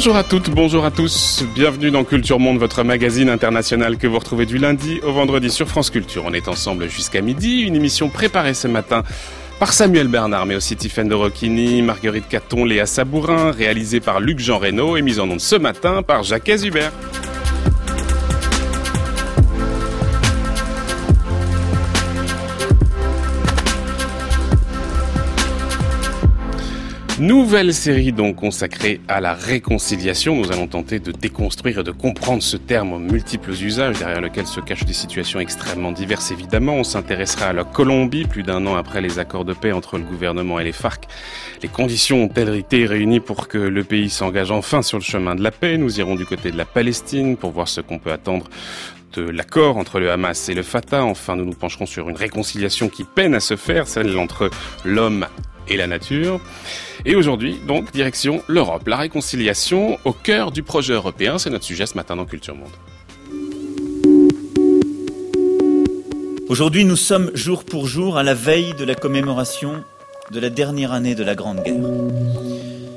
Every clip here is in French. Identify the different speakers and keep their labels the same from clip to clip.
Speaker 1: Bonjour à toutes, bonjour à tous. Bienvenue dans Culture Monde, votre magazine international que vous retrouvez du lundi au vendredi sur France Culture. On est ensemble jusqu'à midi. Une émission préparée ce matin par Samuel Bernard, mais aussi Tiffaine de Rocchini, Marguerite Caton, Léa Sabourin, réalisée par Luc Jean Reynaud et mise en onde ce matin par Jacques Hubert. Nouvelle série donc consacrée à la réconciliation. Nous allons tenter de déconstruire et de comprendre ce terme aux multiples usages derrière lequel se cachent des situations extrêmement diverses évidemment. On s'intéressera à la Colombie plus d'un an après les accords de paix entre le gouvernement et les FARC. Les conditions ont-elles été réunies pour que le pays s'engage enfin sur le chemin de la paix? Nous irons du côté de la Palestine pour voir ce qu'on peut attendre de l'accord entre le Hamas et le Fatah. Enfin, nous nous pencherons sur une réconciliation qui peine à se faire, celle entre l'homme et la nature. Et aujourd'hui, donc, direction l'Europe. La réconciliation au cœur du projet européen, c'est notre sujet ce matin dans Culture Monde.
Speaker 2: Aujourd'hui, nous sommes jour pour jour à la veille de la commémoration de la dernière année de la Grande Guerre.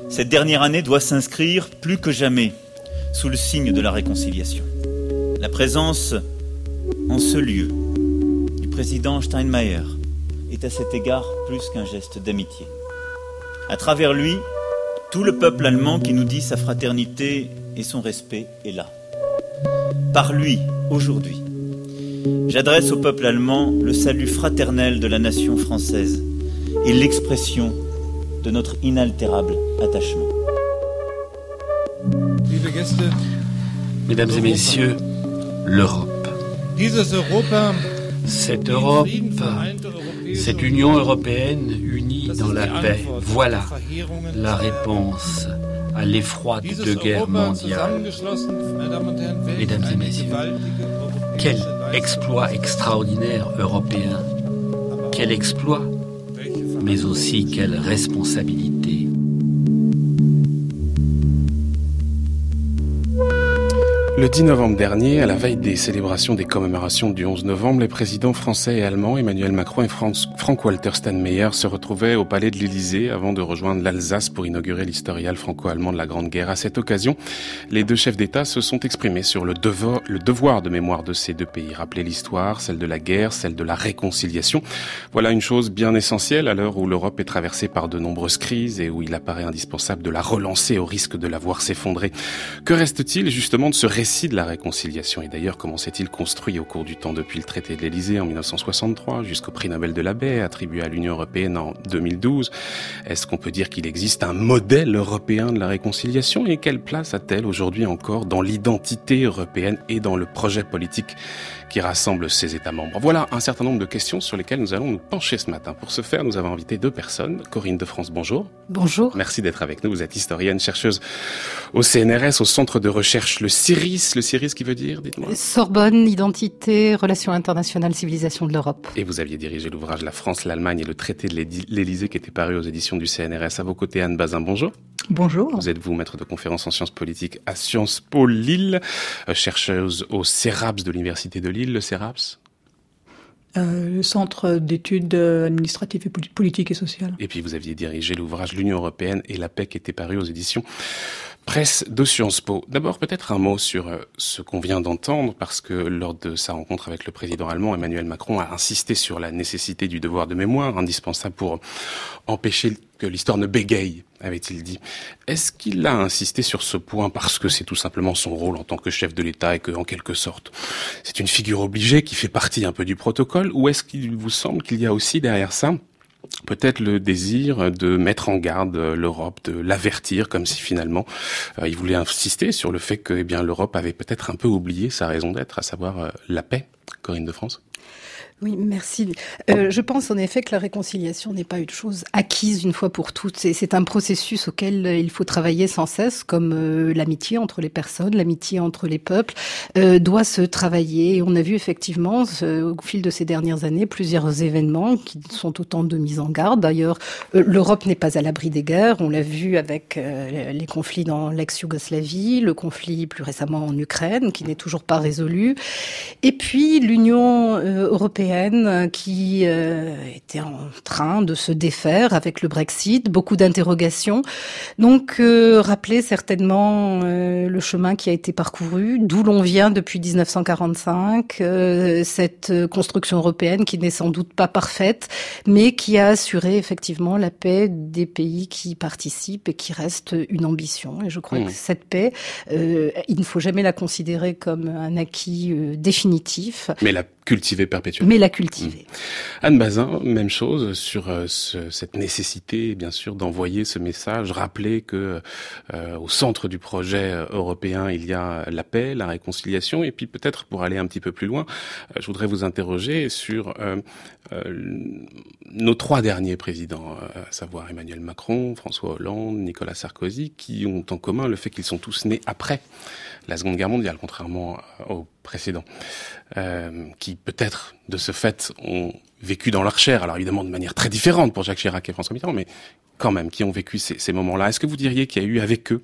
Speaker 2: Cette dernière année doit s'inscrire plus que jamais sous le signe de la réconciliation. La présence en ce lieu du président Steinmeier est à cet égard plus qu'un geste d'amitié. À travers lui, tout le peuple allemand qui nous dit sa fraternité et son respect est là. Par lui, aujourd'hui, j'adresse au peuple allemand le salut fraternel de la nation française et l'expression de notre inaltérable attachement.
Speaker 3: Mesdames et messieurs, l'Europe. Cette Europe, cette Union européenne unie dans la paix, voilà la réponse à l'effroi de deux guerres mondiales. Mesdames et messieurs, quel exploit extraordinaire européen, quel exploit, mais aussi quelle responsabilité.
Speaker 1: Le 10 novembre dernier, à la veille des célébrations des commémorations du 11 novembre, les présidents français et allemands Emmanuel Macron et Frank-Walter Steinmeier se retrouvaient au palais de l'Élysée avant de rejoindre l'Alsace pour inaugurer l'historial franco-allemand de la Grande Guerre. À cette occasion, les deux chefs d'État se sont exprimés sur le devoir, de mémoire de ces deux pays. Rappeler l'histoire, celle de la guerre, celle de la réconciliation. Voilà une chose bien essentielle à l'heure où l'Europe est traversée par de nombreuses crises et où il apparaît indispensable de la relancer au risque de la voir s'effondrer. Que reste-t-il justement de ce récit de la réconciliation. Et d'ailleurs, comment s'est-il construit au cours du temps depuis le traité de l'Élysée en 1963 jusqu'au prix Nobel de la paix attribué à l'Union européenne en 2012 Est-ce qu'on peut dire qu'il existe un modèle européen de la réconciliation? Et quelle place a-t-elle aujourd'hui encore dans l'identité européenne et dans le projet politique qui rassemble ses États membres. Voilà un certain nombre de questions sur lesquelles nous allons nous pencher ce matin. Pour ce faire, nous avons invité deux personnes. Corinne de France, bonjour.
Speaker 4: Bonjour.
Speaker 1: Merci d'être avec nous. Vous êtes historienne, chercheuse au CNRS, au centre de recherche le CIRIS. Le CIRIS qui veut dire, dites-moi
Speaker 4: Sorbonne, Identité, Relations internationales, Civilisation de l'Europe.
Speaker 1: Et vous aviez dirigé l'ouvrage La France, l'Allemagne et le traité de l'Élysée qui était paru aux éditions du CNRS. À vos côtés, Anne Bazin, bonjour.
Speaker 5: Bonjour.
Speaker 1: Vous êtes vous maître de conférences en sciences politiques à Sciences Po Lille, euh, chercheuse au CERAPS de l'Université de Lille, le CERAPS?
Speaker 5: Euh, le Centre d'études administratives et politiques et sociales.
Speaker 1: Et puis vous aviez dirigé l'ouvrage L'Union européenne et la paix qui était paru aux éditions Presse de Sciences Po. D'abord, peut-être un mot sur euh, ce qu'on vient d'entendre, parce que lors de sa rencontre avec le président allemand, Emmanuel Macron a insisté sur la nécessité du devoir de mémoire, indispensable pour empêcher que l'histoire ne bégaye, avait-il dit. Est-ce qu'il a insisté sur ce point parce que c'est tout simplement son rôle en tant que chef de l'État et que, en quelque sorte, c'est une figure obligée qui fait partie un peu du protocole, ou est-ce qu'il vous semble qu'il y a aussi derrière ça peut-être le désir de mettre en garde l'Europe, de l'avertir, comme si finalement euh, il voulait insister sur le fait que eh l'Europe avait peut-être un peu oublié sa raison d'être, à savoir euh, la paix. Corinne de France.
Speaker 4: Oui, merci. Euh, je pense en effet que la réconciliation n'est pas une chose acquise une fois pour toutes. C'est un processus auquel il faut travailler sans cesse, comme euh, l'amitié entre les personnes, l'amitié entre les peuples euh, doit se travailler. On a vu effectivement au fil de ces dernières années plusieurs événements qui sont autant de mises en garde. D'ailleurs, euh, l'Europe n'est pas à l'abri des guerres. On l'a vu avec euh, les conflits dans l'ex-Yougoslavie, le conflit plus récemment en Ukraine, qui n'est toujours pas résolu. Et puis l'Union euh, européenne européenne qui était en train de se défaire avec le Brexit, beaucoup d'interrogations. Donc, rappeler certainement le chemin qui a été parcouru, d'où l'on vient depuis 1945, cette construction européenne qui n'est sans doute pas parfaite, mais qui a assuré effectivement la paix des pays qui participent et qui reste une ambition. Et je crois mmh. que cette paix, euh, il ne faut jamais la considérer comme un acquis euh, définitif.
Speaker 1: Mais la cultiver perpétuellement.
Speaker 4: Mais la cultiver.
Speaker 1: Mmh. Anne Bazin, même chose sur euh, ce, cette nécessité, bien sûr, d'envoyer ce message, rappeler que euh, au centre du projet européen, il y a la paix, la réconciliation, et puis peut-être pour aller un petit peu plus loin, euh, je voudrais vous interroger sur nos trois derniers présidents, à savoir Emmanuel Macron, François Hollande, Nicolas Sarkozy, qui ont en commun le fait qu'ils sont tous nés après la Seconde Guerre mondiale, contrairement aux précédents, euh, qui peut-être de ce fait ont vécu dans leur chair, alors évidemment de manière très différente pour Jacques Chirac et François Mitterrand, mais quand même, qui ont vécu ces, ces moments-là. Est-ce que vous diriez qu'il y a eu avec eux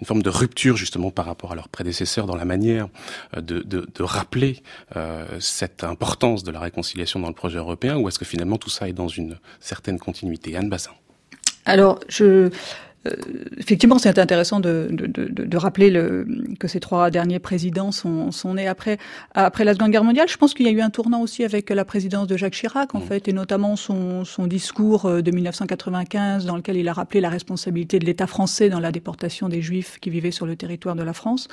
Speaker 1: une forme de rupture justement par rapport à leurs prédécesseurs dans la manière euh, de, de, de rappeler euh, cette importance de la réconciliation dans le projet européen, ou est-ce que finalement tout ça est dans une certaine continuité? Anne Bassin
Speaker 5: alors, je, effectivement, c'est intéressant de, de, de, de, rappeler le, que ces trois derniers présidents sont, sont nés après, après la Seconde Guerre mondiale. Je pense qu'il y a eu un tournant aussi avec la présidence de Jacques Chirac, en mmh. fait, et notamment son, son discours euh, de 1995, dans lequel il a rappelé la responsabilité de l'État français dans la déportation des Juifs qui vivaient sur le territoire de la France.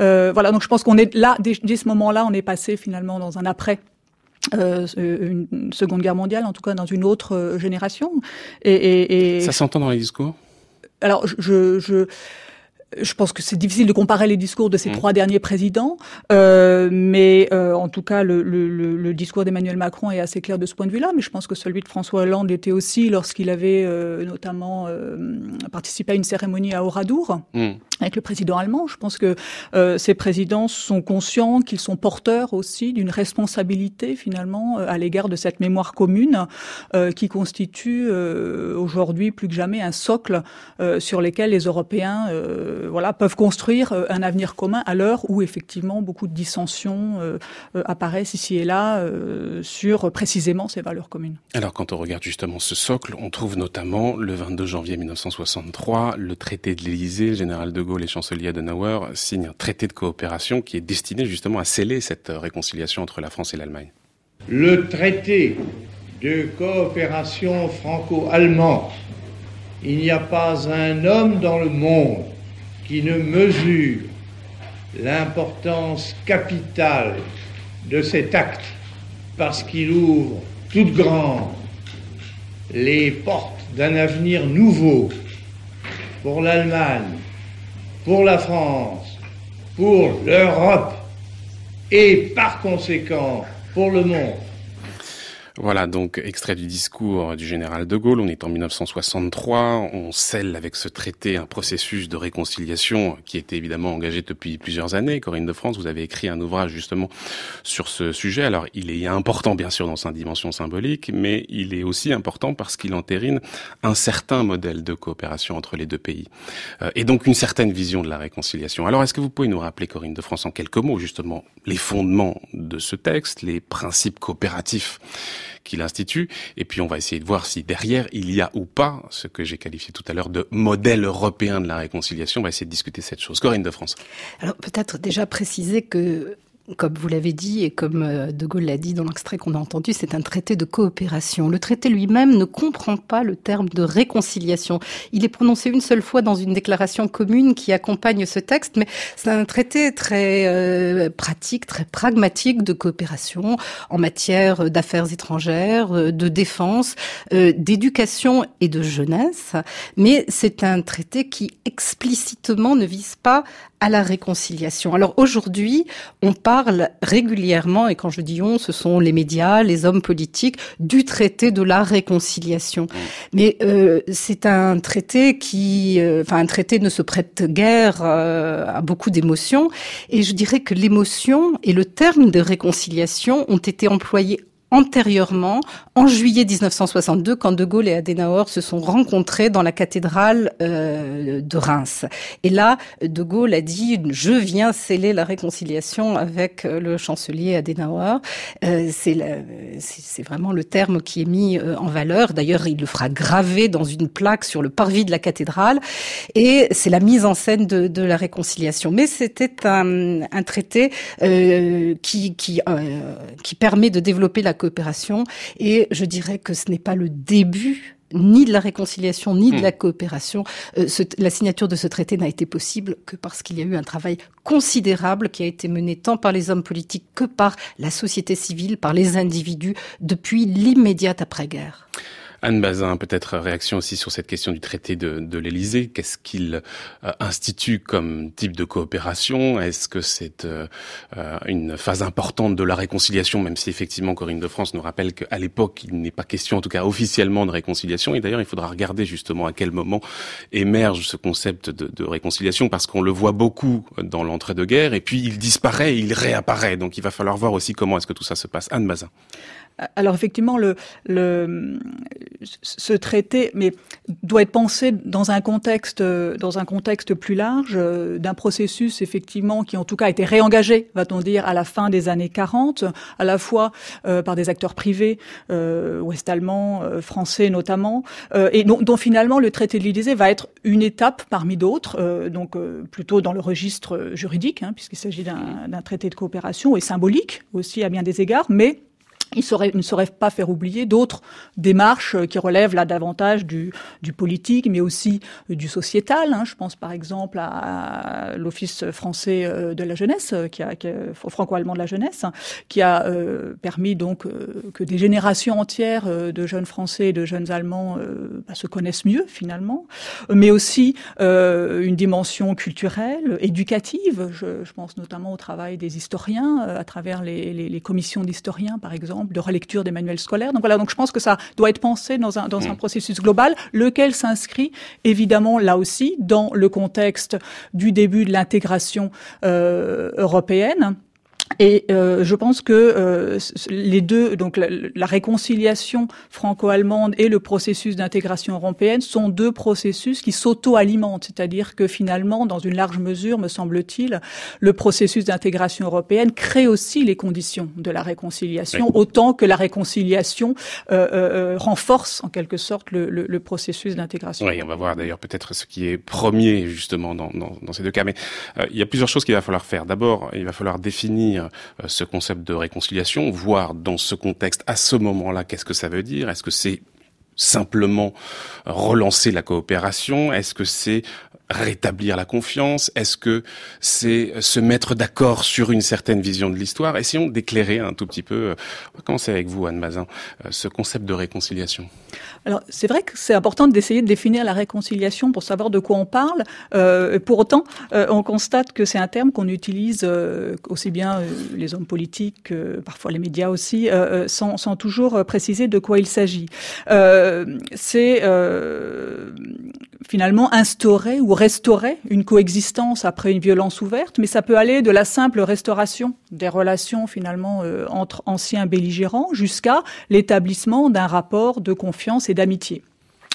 Speaker 5: Euh, voilà, donc je pense qu'on est là, dès, dès ce moment-là, on est passé finalement dans un après euh, une Seconde Guerre mondiale, en tout cas dans une autre euh, génération.
Speaker 1: Et, et, et... Ça s'entend dans les discours?
Speaker 5: Alors, je, je, je pense que c'est difficile de comparer les discours de ces mmh. trois derniers présidents, euh, mais euh, en tout cas, le, le, le discours d'Emmanuel Macron est assez clair de ce point de vue-là. Mais je pense que celui de François Hollande était aussi lorsqu'il avait euh, notamment euh, participé à une cérémonie à Oradour mmh. Avec le président allemand. Je pense que euh, ces présidents sont conscients qu'ils sont porteurs aussi d'une responsabilité finalement à l'égard de cette mémoire commune qui constitue aujourd'hui plus que jamais un socle sur lequel les Européens euh, voilà, peuvent construire euh, un avenir commun à l'heure où effectivement beaucoup de dissensions euh, apparaissent ici et là sur précisément ces valeurs communes.
Speaker 1: Alors quand on regarde justement ce socle, on trouve notamment le 22 janvier 1963 le traité de l'Élysée, le général de Gaulle et chancelier Adenauer signent un traité de coopération qui est destiné justement à sceller cette réconciliation entre la France et l'Allemagne.
Speaker 6: Le traité de coopération franco-allemand, il n'y a pas un homme dans le monde qui ne mesure l'importance capitale de cet acte parce qu'il ouvre toutes grandes les portes d'un avenir nouveau pour l'Allemagne, pour la France, pour l'Europe et par conséquent pour le monde.
Speaker 1: Voilà donc extrait du discours du général de Gaulle. On est en 1963. On scelle avec ce traité un processus de réconciliation qui était évidemment engagé depuis plusieurs années. Corinne de France, vous avez écrit un ouvrage justement sur ce sujet. Alors il est important bien sûr dans sa dimension symbolique, mais il est aussi important parce qu'il entérine un certain modèle de coopération entre les deux pays euh, et donc une certaine vision de la réconciliation. Alors est-ce que vous pouvez nous rappeler, Corinne de France, en quelques mots justement les fondements de ce texte, les principes coopératifs qu'il institue. Et puis on va essayer de voir si derrière il y a ou pas ce que j'ai qualifié tout à l'heure de modèle européen de la réconciliation. On va essayer de discuter cette chose. Corinne de France.
Speaker 4: Alors peut-être déjà préciser que comme vous l'avez dit et comme euh, De Gaulle l'a dit dans l'extrait qu'on a entendu, c'est un traité de coopération. Le traité lui-même ne comprend pas le terme de réconciliation. Il est prononcé une seule fois dans une déclaration commune qui accompagne ce texte, mais c'est un traité très euh, pratique, très pragmatique de coopération en matière d'affaires étrangères, euh, de défense, d'éducation et de jeunesse. Mais c'est un traité qui explicitement ne vise pas à la réconciliation. Alors aujourd'hui, on parle régulièrement, et quand je dis on, ce sont les médias, les hommes politiques, du traité de la réconciliation. Mmh. Mais euh, c'est un traité qui, euh, enfin un traité ne se prête guère euh, à beaucoup d'émotions, et je dirais que l'émotion et le terme de réconciliation ont été employés antérieurement, en juillet 1962, quand De Gaulle et Adenauer se sont rencontrés dans la cathédrale euh, de Reims. Et là, De Gaulle a dit « Je viens sceller la réconciliation avec euh, le chancelier Adenauer euh, C'est vraiment le terme qui est mis euh, en valeur. D'ailleurs, il le fera graver dans une plaque sur le parvis de la cathédrale. Et c'est la mise en scène de, de la réconciliation. Mais c'était un, un, traité euh, qui, qui, qui permet de développer la coopération. Et je dirais que ce n'est pas le début ni de la réconciliation, ni de hmm. la coopération. Euh, ce, la signature de ce traité n'a été possible que parce qu'il y a eu un travail considérable qui a été mené tant par les hommes politiques que par la société civile, par les individus, depuis l'immédiate après-guerre.
Speaker 1: Anne Bazin, peut-être réaction aussi sur cette question du traité de, de l'Élysée. Qu'est-ce qu'il euh, institue comme type de coopération? Est-ce que c'est euh, euh, une phase importante de la réconciliation, même si effectivement Corinne de France nous rappelle qu'à l'époque, il n'est pas question, en tout cas officiellement, de réconciliation. Et d'ailleurs, il faudra regarder justement à quel moment émerge ce concept de, de réconciliation, parce qu'on le voit beaucoup dans l'entre-deux-guerres, et puis il disparaît, il réapparaît. Donc il va falloir voir aussi comment est-ce que tout ça se passe. Anne Bazin.
Speaker 5: Alors effectivement, le, le, ce traité mais, doit être pensé dans un contexte, dans un contexte plus large euh, d'un processus effectivement qui en tout cas a été réengagé, va-t-on dire, à la fin des années 40, à la fois euh, par des acteurs privés, euh, ouest-allemands, euh, français notamment, euh, et dont, dont, finalement le traité de l'Élysée va être une étape parmi d'autres, donc plutôt dans le registre juridique, hein, puisqu'il s'agit d'un traité de coopération et symbolique aussi à bien des égards, mais il, ne saurait pas faire oublier d'autres démarches euh, qui relèvent là davantage du, politique, mais aussi euh, du sociétal. Hein. Je pense par exemple à, l'Office français euh, de la jeunesse, qui franco-allemand de la jeunesse, qui a permis donc que des générations entières de jeunes Français et de jeunes Allemands bah, se connaissent mieux finalement, mais aussi une dimension culturelle, éducative. Je, pense notamment au travail des historiens à travers les commissions d'historiens, par exemple de relecture des manuels scolaires. Donc voilà, donc je pense que ça doit être pensé dans un, dans un mm. processus global, lequel s'inscrit évidemment là aussi dans le contexte du début de l'intégration euh, européenne et euh, je pense que euh, les deux, donc la, la réconciliation franco-allemande et le processus d'intégration européenne sont deux processus qui s'auto-alimentent, c'est-à-dire que finalement, dans une large mesure, me semble-t-il, le processus d'intégration européenne crée aussi les conditions de la réconciliation, oui. autant que la réconciliation euh, euh, renforce en quelque sorte le, le, le processus d'intégration.
Speaker 1: Oui, on va voir d'ailleurs peut-être ce qui est premier justement dans, dans, dans ces deux cas, mais euh, il y a plusieurs choses qu'il va falloir faire. D'abord, il va falloir définir euh, ce concept de réconciliation, voir dans ce contexte, à ce moment-là, qu'est-ce que ça veut dire? Est-ce que c'est simplement relancer la coopération? Est-ce que c'est rétablir la confiance? Est-ce que c'est se mettre d'accord sur une certaine vision de l'histoire? Essayons d'éclairer un tout petit peu, euh, on va commencer avec vous Anne Mazin, euh, ce concept de réconciliation.
Speaker 5: Alors c'est vrai que c'est important d'essayer de définir la réconciliation pour savoir de quoi on parle. Euh, pour autant, euh, on constate que c'est un terme qu'on utilise euh, aussi bien euh, les hommes politiques, que parfois les médias aussi, sans, sans, toujours préciser de quoi il s'agit. c'est finalement instaurer ou restaurer une coexistence après une violence ouverte, mais ça peut aller de la simple restauration des relations finalement entre anciens belligérants jusqu'à l'établissement d'un rapport de confiance et d'amitié.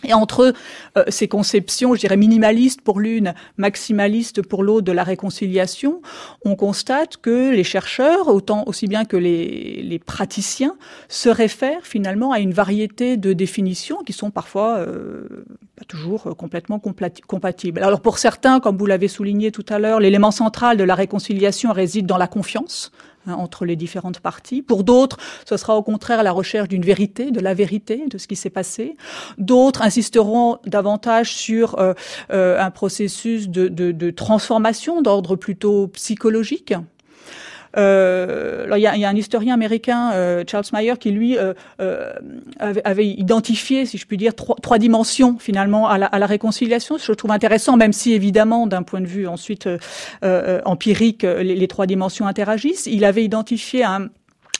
Speaker 5: Et entre euh, ces conceptions, je dirais minimalistes pour l'une, maximalistes pour l'autre de la réconciliation, on constate que les chercheurs, autant aussi bien que les, les praticiens, se réfèrent finalement à une variété de définitions qui sont parfois euh, pas toujours complètement compatibles. Alors pour certains, comme vous l'avez souligné tout à l'heure, l'élément central de la réconciliation réside dans la confiance, Hein, entre les différentes parties. Pour d'autres, ce sera au contraire la recherche d'une vérité, de la vérité de ce qui s'est passé. D'autres insisteront davantage sur euh, euh, un processus de, de, de transformation d'ordre plutôt psychologique, alors il y a, y a, un historien américain, euh, Charles Meyer, qui lui euh, euh, avait, avait, identifié, si je puis dire, trois, trois dimensions finalement à la, à la, réconciliation. Je trouve intéressant, même si évidemment, d'un point de vue ensuite euh, empirique, les, trois dimensions interagissent. Il avait identifié un,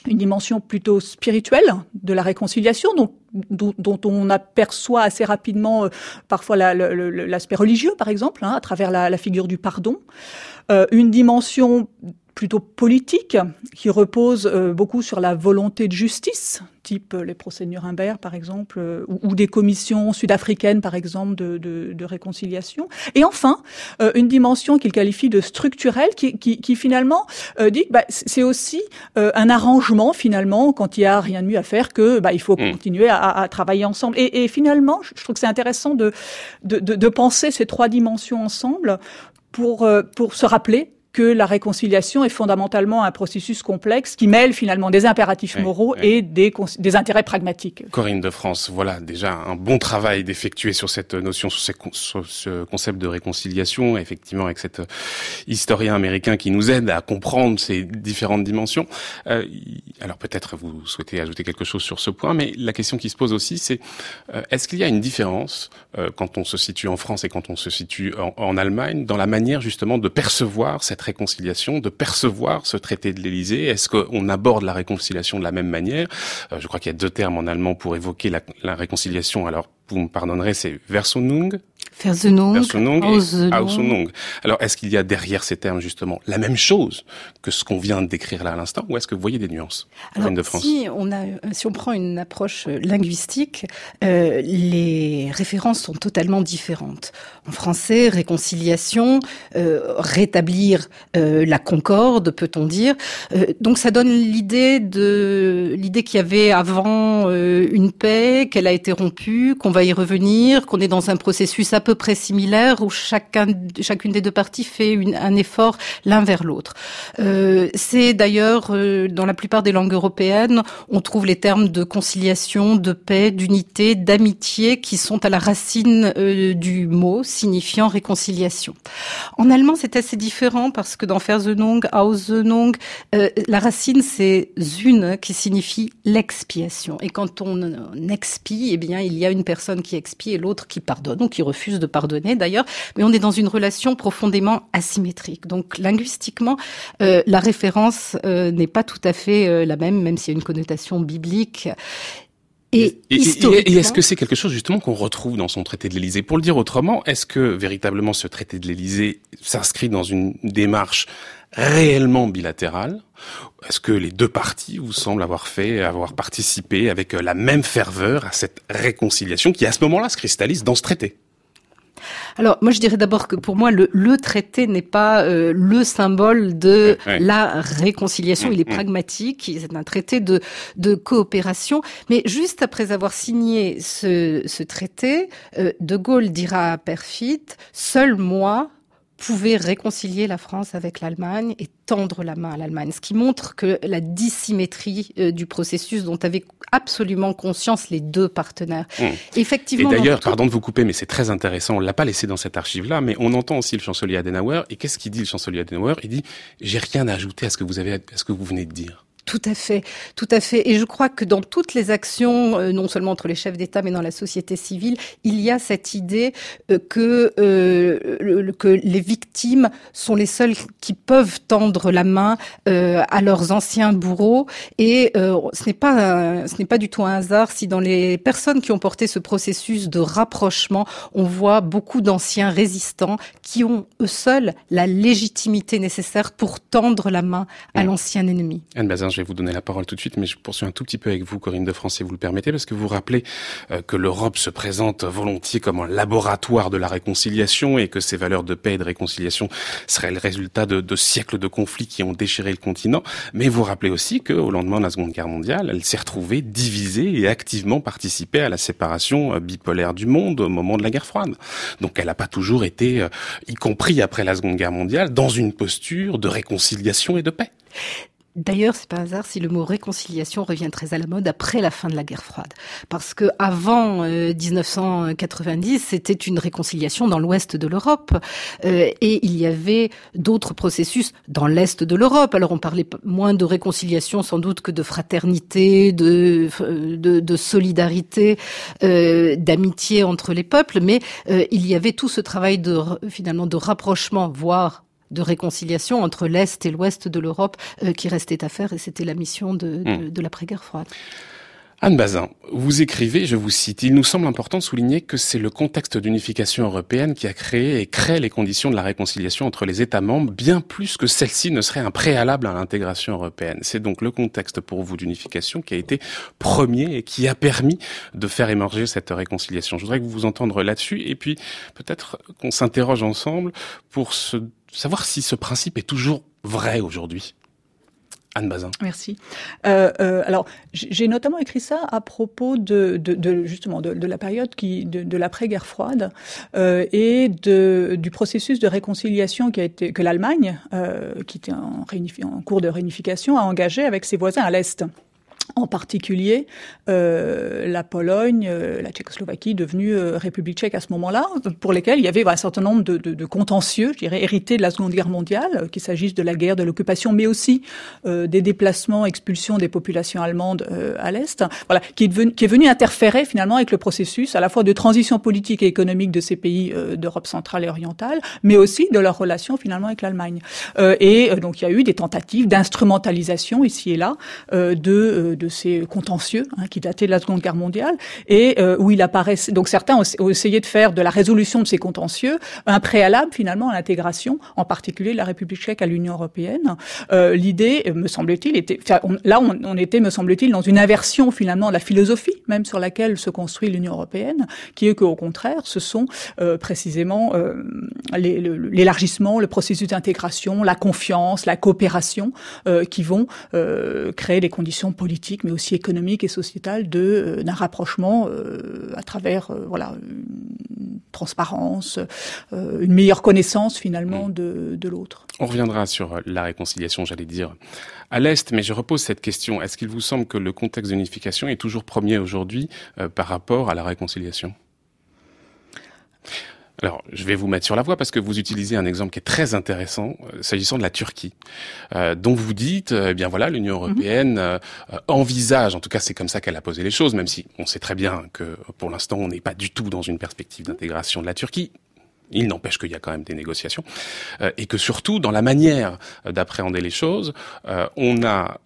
Speaker 5: une dimension plutôt spirituelle de la réconciliation, donc dont, dont, on aperçoit assez rapidement euh, parfois l'aspect religieux, par exemple, hein, à travers la, la, figure du pardon. Euh, une dimension plutôt politique, qui repose euh, beaucoup sur la volonté de justice, type les procès de Nuremberg par exemple, euh, ou, des commissions sud-africaines par exemple de, de, de, réconciliation. Et enfin, euh, une dimension qu'il qualifie de structurelle, qui, qui, qui finalement dit que bah, c'est aussi un arrangement finalement quand il y a rien de mieux à faire que bah, il faut mmh. continuer à, à, travailler ensemble. Et, et, finalement, je trouve que c'est intéressant de, de, de, penser ces trois dimensions ensemble pour, pour se rappeler que la réconciliation est fondamentalement un processus complexe qui mêle finalement des impératifs moraux et des, des, intérêts pragmatiques.
Speaker 1: Corinne de France, voilà déjà un bon travail d'effectuer sur cette notion, sur, sur, ce concept de réconciliation, effectivement avec cet historien américain qui nous aide à comprendre ces différentes dimensions. Euh, alors peut-être vous souhaitez ajouter quelque chose sur ce point, mais la question qui se pose aussi, c'est euh, est-ce qu'il y a une différence euh, quand on se situe en France et quand on se situe en, en Allemagne dans la manière justement de percevoir cette réconciliation, de percevoir ce traité de l'Élysée Est-ce qu'on aborde la réconciliation de la même manière? Euh, Je crois qu'il y a deux termes en allemand pour évoquer la, la réconciliation. Alors, vous me pardonnerez, c'est Versonung
Speaker 4: Versonung,
Speaker 1: Aussonung. Alors, est-ce qu'il y a derrière ces termes justement la même chose que ce qu'on vient de décrire là à l'instant, ou est-ce que vous voyez des nuances
Speaker 4: Alors, de France si on a, si on prend une approche linguistique, euh, les références sont totalement différentes. En français, réconciliation, euh, rétablir euh, la concorde, peut-on dire. Euh, donc, ça donne l'idée de l'idée qu'il y avait avant euh, une paix, qu'elle a été rompue, qu'on va y revenir, qu'on est dans un processus à peu près similaire où chacun, chacune des deux parties fait une, un effort l'un vers l'autre. Euh, c'est d'ailleurs euh, dans la plupart des langues européennes, on trouve les termes de conciliation, de paix, d'unité, d'amitié qui sont à la racine euh, du mot signifiant réconciliation. En allemand, c'est assez différent parce que dans Versöhnung, Aussöhnung, euh, la racine c'est zune qui signifie l'expiation. Et quand on expie, eh bien, il y a une personne qui expie et l'autre qui pardonne ou qui refuse de pardonner d'ailleurs, mais on est dans une relation profondément asymétrique. Donc linguistiquement, euh, la référence euh, n'est pas tout à fait euh, la même, même s'il y a une connotation biblique.
Speaker 1: Et, et, et est-ce que c'est quelque chose justement qu'on retrouve dans son traité de l'Élysée? Pour le dire autrement, est-ce que véritablement ce traité de l'Élysée s'inscrit dans une démarche réellement bilatérale? Est-ce que les deux parties vous semblent avoir fait, avoir participé avec la même ferveur à cette réconciliation qui à ce moment-là se cristallise dans ce traité?
Speaker 4: Alors, moi, je dirais d'abord que pour moi, le, le traité n'est pas euh, le symbole de la réconciliation. Il est mm, mm. pragmatique. C'est un traité de, de coopération. Mais juste après avoir signé ce, ce traité, euh, De Gaulle dira à Perfit, seul moi pouvait réconcilier la France avec l'Allemagne et tendre la main à l'Allemagne, ce qui montre que la dissymétrie euh, du processus dont avaient absolument conscience les deux partenaires.
Speaker 1: Mmh. Effectivement. Et d'ailleurs, pardon de vous couper, mais c'est très intéressant. On l'a pas laissé dans cette archive-là, mais on entend aussi le chancelier Adenauer. Et qu'est-ce qu'il dit le chancelier Adenauer? Il dit j'ai rien à ajouter à ce que vous avez, à ce que vous venez de dire.
Speaker 4: Tout à fait, tout à fait. Et je crois que dans toutes les actions, euh, non seulement entre les chefs d'État, mais dans la société civile, il y a cette idée euh, que euh, que les victimes sont les seules qui peuvent tendre la main à leurs anciens bourreaux. Et ce n'est pas ce n'est pas du tout un hasard si dans les personnes qui ont porté ce processus de rapprochement, on voit beaucoup d'anciens résistants qui ont eux seuls la légitimité nécessaire pour tendre la main à mmh. l'ancien ennemi.
Speaker 1: Anne je vais vous donner la parole tout de suite, mais je poursuis un tout petit peu avec vous, Corinne de France, si vous le permettez, parce que vous rappelez euh, que l'Europe se présente volontiers comme un laboratoire de la réconciliation et que ces valeurs de paix et de réconciliation seraient le résultat de, de siècles de conflits qui ont déchiré le continent. Mais vous rappelez aussi qu'au lendemain de la Seconde Guerre mondiale, elle s'est retrouvée divisée et activement participé à la séparation euh, bipolaire du monde au moment de la guerre froide. Donc elle n'a pas toujours été, euh, y compris après la Seconde Guerre mondiale, dans une posture de réconciliation et de paix.
Speaker 4: D'ailleurs, c'est pas un hasard si le mot réconciliation revient très à la mode après la fin de la guerre froide, parce que avant 1990, euh, c'était une réconciliation dans l'ouest de l'Europe, euh, et il y avait d'autres processus dans l'est de l'Europe. Alors on parlait moins de réconciliation sans doute que de fraternité, de de, de solidarité, euh, d'amitié entre les peuples, mais euh, il y avait tout ce travail de finalement de rapprochement, voire de réconciliation entre l'Est et l'Ouest de l'Europe euh, qui restait à faire et c'était la mission de, de, hmm. de l'après-guerre froide.
Speaker 1: Anne Bazin, vous écrivez, je vous cite, Il nous semble important de souligner que c'est le contexte d'unification européenne qui a créé et crée les conditions de la réconciliation entre les États membres, bien plus que celle-ci ne serait un préalable à l'intégration européenne. C'est donc le contexte pour vous d'unification qui a été premier et qui a permis de faire émerger cette réconciliation. Je voudrais que vous vous entendre là-dessus et puis peut-être qu'on s'interroge ensemble pour se, savoir si ce principe est toujours vrai aujourd'hui. Anne Bazin.
Speaker 5: Merci. Euh, euh, alors, j'ai notamment écrit ça à propos de, justement de, la période qui de, l'après-guerre froide euh, et de, du processus de réconciliation qui a été que l'Allemagne, qui était en cours de réunification, a engagé avec ses voisins à l'est en particulier euh, la Pologne, euh, la Tchécoslovaquie devenue euh, République tchèque à ce moment-là, pour lesquels il y avait bah, un certain nombre de, de, de, contentieux, je dirais, hérités de la Seconde Guerre mondiale, euh, qu'il s'agisse de la guerre, de l'occupation, mais aussi euh, des déplacements, expulsions des populations allemandes à l'Est, voilà, qui est, devenu, qui est venu interférer finalement avec le processus à la fois de transition politique et économique de ces pays d'Europe centrale et orientale, mais aussi de leur relation finalement avec l'Allemagne. et donc il y a eu des tentatives d'instrumentalisation ici et là de de ces contentieux hein, qui dataient de la Seconde Guerre mondiale et euh, où il apparaît. Donc certains ont, essayé de faire de la résolution de ces contentieux un préalable finalement à l'intégration, en particulier de la République tchèque à l'Union européenne. Euh, L'idée, me semble-t-il, était là on, était, me semble-t-il, dans une inversion finalement de la philosophie même sur laquelle se construit l'Union européenne, qui est qu'au contraire, ce sont euh, précisément euh, l'élargissement, le processus d'intégration, la confiance, la coopération euh, qui vont euh, créer des conditions politiques mais aussi économique et sociétal de euh, d'un rapprochement euh, à travers euh, voilà une transparence, une meilleure connaissance finalement mm. de, de l'autre.
Speaker 1: On reviendra sur la réconciliation, j'allais dire, à l'Est, mais je repose cette question. Est-ce qu'il vous semble que le contexte d'unification est toujours premier aujourd'hui euh, par rapport à la réconciliation? Alors, je vais vous mettre sur la voie parce que vous utilisez un exemple qui est très intéressant euh, s'agissant de la Turquie, euh, dont vous dites, euh, eh bien voilà, l'Union mhm. européenne euh, envisage, en tout cas c'est comme ça qu'elle a posé les choses, même si on sait très bien que pour l'instant on n'est pas du tout dans une perspective d'intégration de la Turquie. Il n'empêche qu'il y a quand même des négociations euh, et que surtout dans la manière d'appréhender les choses, on a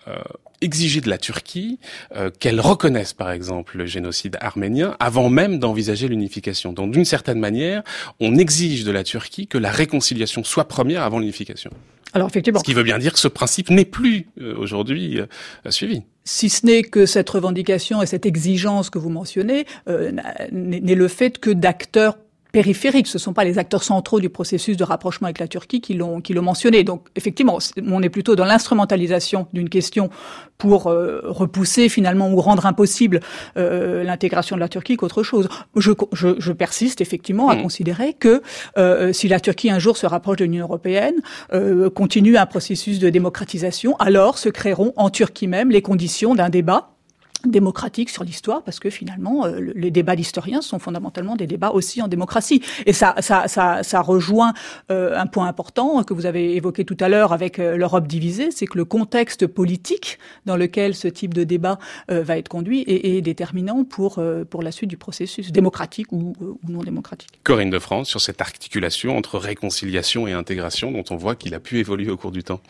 Speaker 1: exiger de la Turquie euh, qu'elle reconnaisse par exemple le génocide arménien avant même d'envisager l'unification. Donc d'une certaine manière, on exige de la Turquie que la réconciliation soit première avant l'unification.
Speaker 5: Alors effectivement.
Speaker 1: Ce qui veut bien dire que ce principe n'est plus euh, aujourd'hui euh, suivi
Speaker 5: si ce n'est que cette revendication et cette exigence que vous mentionnez euh, n'est le fait que d'acteurs périphériques. Ce ne sont pas les acteurs centraux du processus de rapprochement avec la Turquie qui l'ont qui l'ont mentionné. Donc effectivement, on est plutôt dans l'instrumentalisation d'une question pour euh, repousser finalement ou rendre impossible euh, l'intégration de la Turquie qu'autre chose. Je, je, je, persiste effectivement à mmh. considérer que euh, si la Turquie un jour se rapproche de l'Union européenne, euh, continue un processus de démocratisation, alors se créeront en Turquie même les conditions d'un débat démocratique sur l'histoire parce que finalement euh, les débats d'historiens sont fondamentalement des débats aussi en démocratie et ça ça ça, ça rejoint euh, un point important que vous avez évoqué tout à l'heure avec euh, l'Europe divisée c'est que le contexte politique dans lequel ce type de débat euh, va être conduit est, est déterminant pour euh, pour la suite du processus démocratique ou, euh, ou, non démocratique.
Speaker 1: Corinne de France sur cette articulation entre réconciliation et intégration dont on voit qu'il a pu évoluer au cours du temps.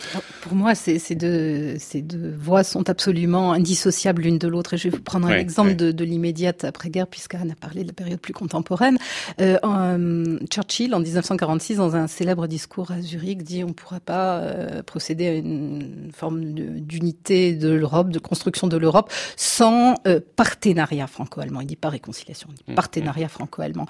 Speaker 4: Pour moi ces, ces deux ces deux voies sont absolument indissociables l'une de l'autre l'autre. Et je vais vous prendre un exemple de, de l'immédiate après-guerre, puisqu'Anne a parlé de la période plus contemporaine. Euh, euh, Churchill, en 1946, dans un célèbre discours à Zurich, dit on ne pourra pas euh, procéder à une forme d'unité de l'Europe, de construction de l'Europe, sans euh, partenariat franco-allemand. Il dit pas réconciliation, il dit mmh, partenariat mmh. franco-allemand.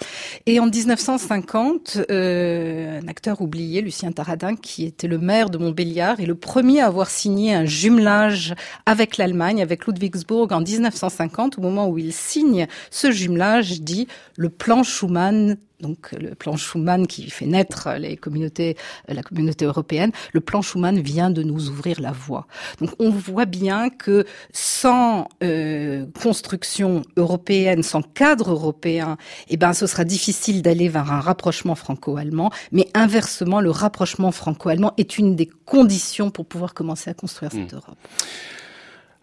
Speaker 4: Et en 1950, euh, un acteur oublié, Lucien Taradin, qui était le maire de Montbéliard, est le premier à avoir signé un jumelage avec l'Allemagne, avec Ludwigsburg en 1950, au moment où il signe ce jumelage, dit le plan Schuman donc le plan Schuman qui fait naître les communautés, la communauté européenne, le plan Schuman vient de nous ouvrir la voie. Donc on voit bien que sans euh, construction européenne, sans cadre européen, eh ben ce sera difficile d'aller vers un rapprochement franco-allemand. Mais inversement, le rapprochement franco-allemand est une des conditions pour pouvoir commencer à construire cette mmh. Europe.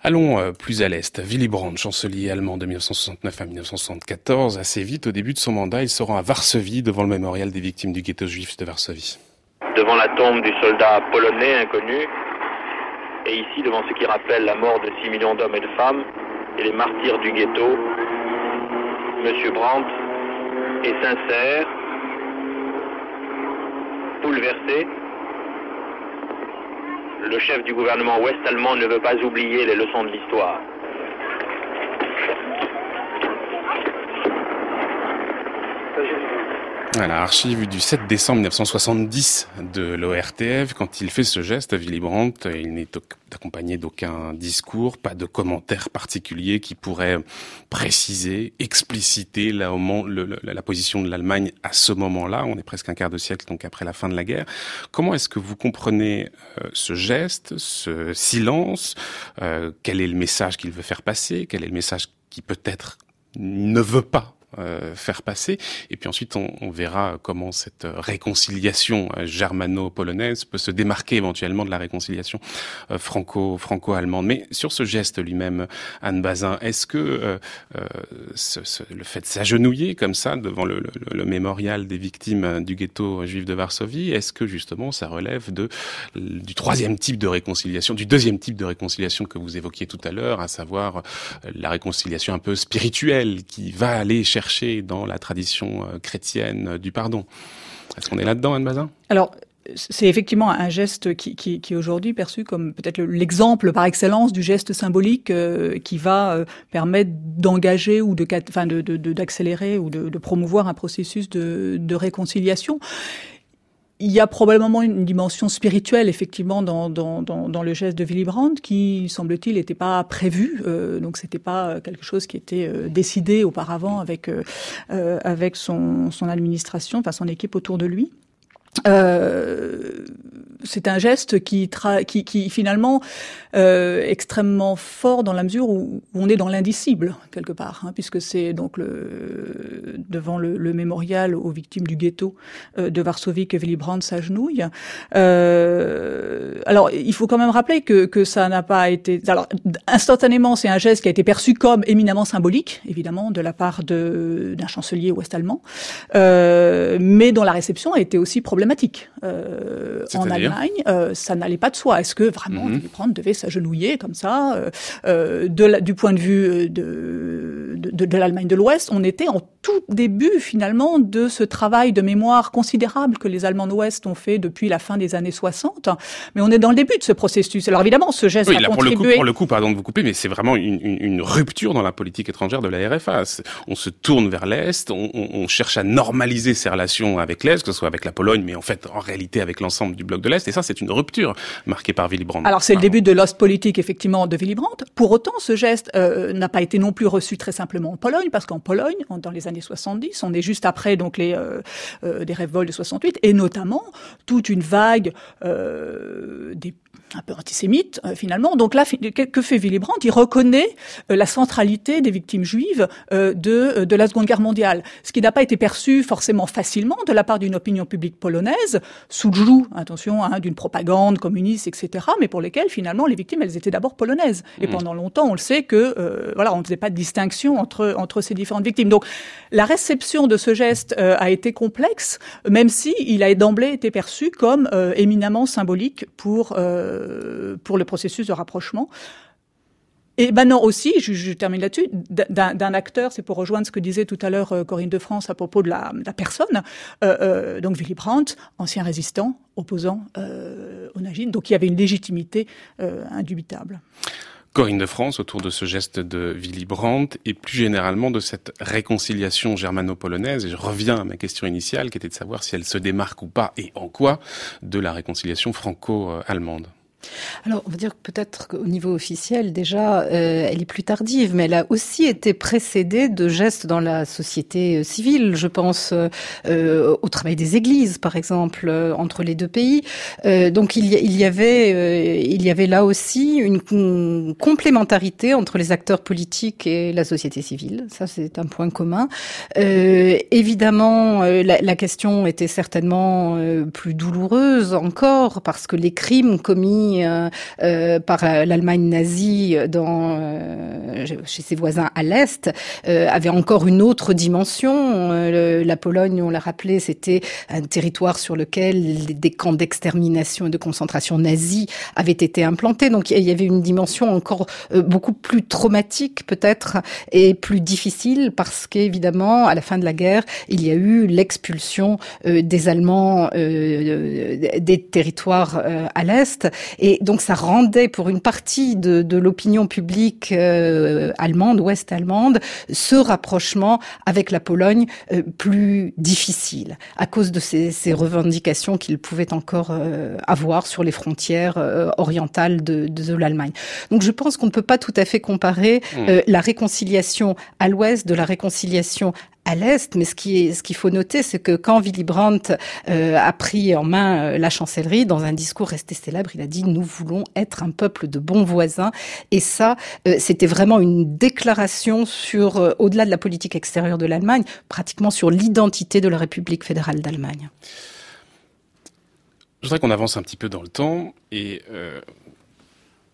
Speaker 1: Allons euh, plus à l'est. Willy Brandt, chancelier allemand de 1969 à 1974, assez vite, au début de son mandat, il se rend à Varsovie devant le mémorial des victimes du ghetto juif de Varsovie.
Speaker 7: Devant la tombe du soldat polonais inconnu, et ici devant ce qui rappelle la mort de 6 millions d'hommes et de femmes, et les martyrs du ghetto, M. Brandt est sincère, bouleversé. Le chef du gouvernement ouest-allemand ne veut pas oublier les leçons de l'histoire.
Speaker 1: Voilà, archive du 7 décembre 1970 de l'ORTF. Quand il fait ce geste, Willy Brandt, il n'est accompagné d'aucun discours, pas de commentaire particulier qui pourrait préciser, expliciter la, la position de l'Allemagne à ce moment-là. On est presque un quart de siècle, donc après la fin de la guerre. Comment est-ce que vous comprenez euh, ce geste, ce silence euh, Quel est le message qu'il veut faire passer Quel est le message qui peut-être ne veut pas euh, faire passer. Et puis ensuite, on, on, verra comment cette réconciliation euh, germano-polonaise peut se démarquer éventuellement de la réconciliation euh, franco franco-allemande. Mais sur ce geste lui-même, Anne Bazin, est-ce que ce, ce, le fait de s'agenouiller comme ça devant le, le, le, mémorial des victimes du ghetto juif de Varsovie, est-ce que justement ça relève de du troisième type de réconciliation, du deuxième type de réconciliation que vous évoquiez tout à l'heure, à savoir la réconciliation un peu spirituelle qui va aller chercher dans la tradition euh, chrétienne euh, du pardon. Est-ce qu'on est là-dedans, Anne Bazin?
Speaker 5: Alors, c'est effectivement un geste qui, est aujourd'hui perçu comme peut-être l'exemple par excellence du geste symbolique euh, qui va permettre d'engager ou de, d'accélérer ou de, de, promouvoir un processus de, de réconciliation. Il y a probablement une dimension spirituelle, effectivement, dans, dans, dans, dans le geste de Willy Brandt, qui, semble-t-il, n'était pas prévu. Euh, donc, c'était pas quelque chose qui était euh, décidé auparavant avec euh, avec son, son administration, enfin son équipe autour de lui. Euh, c'est un geste qui, qui, qui finalement euh, extrêmement fort dans la mesure où, on est dans l'indicible quelque part, hein, puisque c'est donc le, devant le, le, mémorial aux victimes du ghetto euh, de Varsovie que Willy Brandt s'agenouille. Euh, alors il faut quand même rappeler que, que ça n'a pas été. Alors instantanément, c'est un geste qui a été perçu comme éminemment symbolique, évidemment, de la part d'un chancelier ouest-allemand, euh, mais dont la réception a été aussi problématique euh, en Allemagne. Euh, ça n'allait pas de soi. Est-ce que vraiment mm -hmm. Willy Brandt devait s'agenouiller comme ça euh, euh, de la, du point de vue de, de, de l'Allemagne de l'Ouest? On était en tout début finalement de ce travail de mémoire considérable que les Allemands de l'Ouest ont fait depuis la fin des années 60. Mais on est dans le début de ce processus. Alors évidemment, ce geste
Speaker 1: oui,
Speaker 5: a
Speaker 1: là,
Speaker 5: contribué...
Speaker 1: Pour le, coup, pour le coup, pardon de vous couper, mais c'est vraiment une, une, une, rupture dans la politique étrangère de la RFA. On se tourne vers l'Est, on, on, on, cherche à normaliser ses relations avec l'Est, que ce soit avec la Pologne, mais en fait, en réalité, avec l'ensemble du bloc de l'Est. Et ça, c'est une rupture marquée par Willy Brandt.
Speaker 5: Alors c'est le début de l'Ostpolitik, effectivement, de Willy Brandt. Pour autant, ce geste euh, n'a pas été non plus reçu très simplement en Pologne, parce qu'en Pologne, dans les années 70, on est juste après donc les euh, euh, des révoltes de 68, et notamment toute une vague des un peu antisémite euh, finalement. Donc là, que fait Willy Brandt? Il reconnaît euh, la centralité des victimes juives euh, de, de la Seconde Guerre mondiale, ce qui n'a pas été perçu forcément facilement de la part d'une opinion publique polonaise, sous le joug, attention, hein, d'une propagande communiste, etc., mais pour lesquelles finalement les victimes, elles étaient d'abord polonaises. Et mmh. pendant longtemps, on le sait que euh, voilà, on ne faisait pas de distinction entre entre ces différentes victimes. Donc la réception de ce geste euh, a été complexe, même si il a d'emblée été perçu comme euh, éminemment symbolique pour pour le processus de rapprochement. Et maintenant aussi, je, termine là-dessus, d'un acteur, c'est pour rejoindre ce que disait tout à l'heure euh, Corinne de France à propos de la, personne, euh, euh, donc Willy Brandt, ancien résistant, opposant euh, au nazisme, donc il y avait une légitimité euh, indubitable.
Speaker 1: Corinne de France autour de ce geste de Willy Brandt et plus généralement de cette réconciliation germano-polonaise. Et je reviens à ma question initiale qui était de savoir si elle se démarque ou pas et en quoi de la réconciliation franco-allemande.
Speaker 4: Alors, on va dire peut-être qu'au niveau officiel, déjà, euh, elle est plus tardive, mais elle a aussi été précédée de gestes dans la société euh, civile. Je pense euh, au travail des églises, par exemple, entre les deux pays. Donc, il y, avait, il y avait là aussi une, complémentarité entre les acteurs politiques et la société civile. Ça, c'est un point commun. évidemment, la, question était certainement plus douloureuse encore parce que les crimes commis Pologne par l'Allemagne nazie dans chez ses voisins à l'est avait encore une autre dimension. la Pologne, on l'a rappelé, c'était un territoire sur lequel des camps d'extermination et de concentration nazis avaient été implantés. Donc il y avait une dimension encore beaucoup plus traumatique peut-être et plus difficile parce qu'évidemment, à la fin de la guerre, il y a eu l'expulsion euh, des Allemands euh, des territoires euh, à l'Est. Et donc ça rendait pour une partie de, de l'opinion publique allemande, ouest-allemande, ce rapprochement avec la Pologne plus difficile à cause de ces, ces revendications qu'il pouvait encore avoir sur les frontières orientales de, de l'Allemagne. Donc je pense qu'on ne peut pas tout à fait comparer mmh. la réconciliation à l'ouest de la réconciliation à l'est, mais ce qui est, ce qu'il faut noter, c'est que quand Willy Brandt euh, a pris en main euh, la chancellerie, dans un discours resté célèbre, il a dit nous voulons être un peuple de bons voisins, et ça, euh, c'était vraiment une déclaration sur, au-delà de la politique extérieure de l'Allemagne, pratiquement sur l'identité de la République fédérale d'Allemagne.
Speaker 1: Je voudrais qu'on avance un petit peu dans le temps et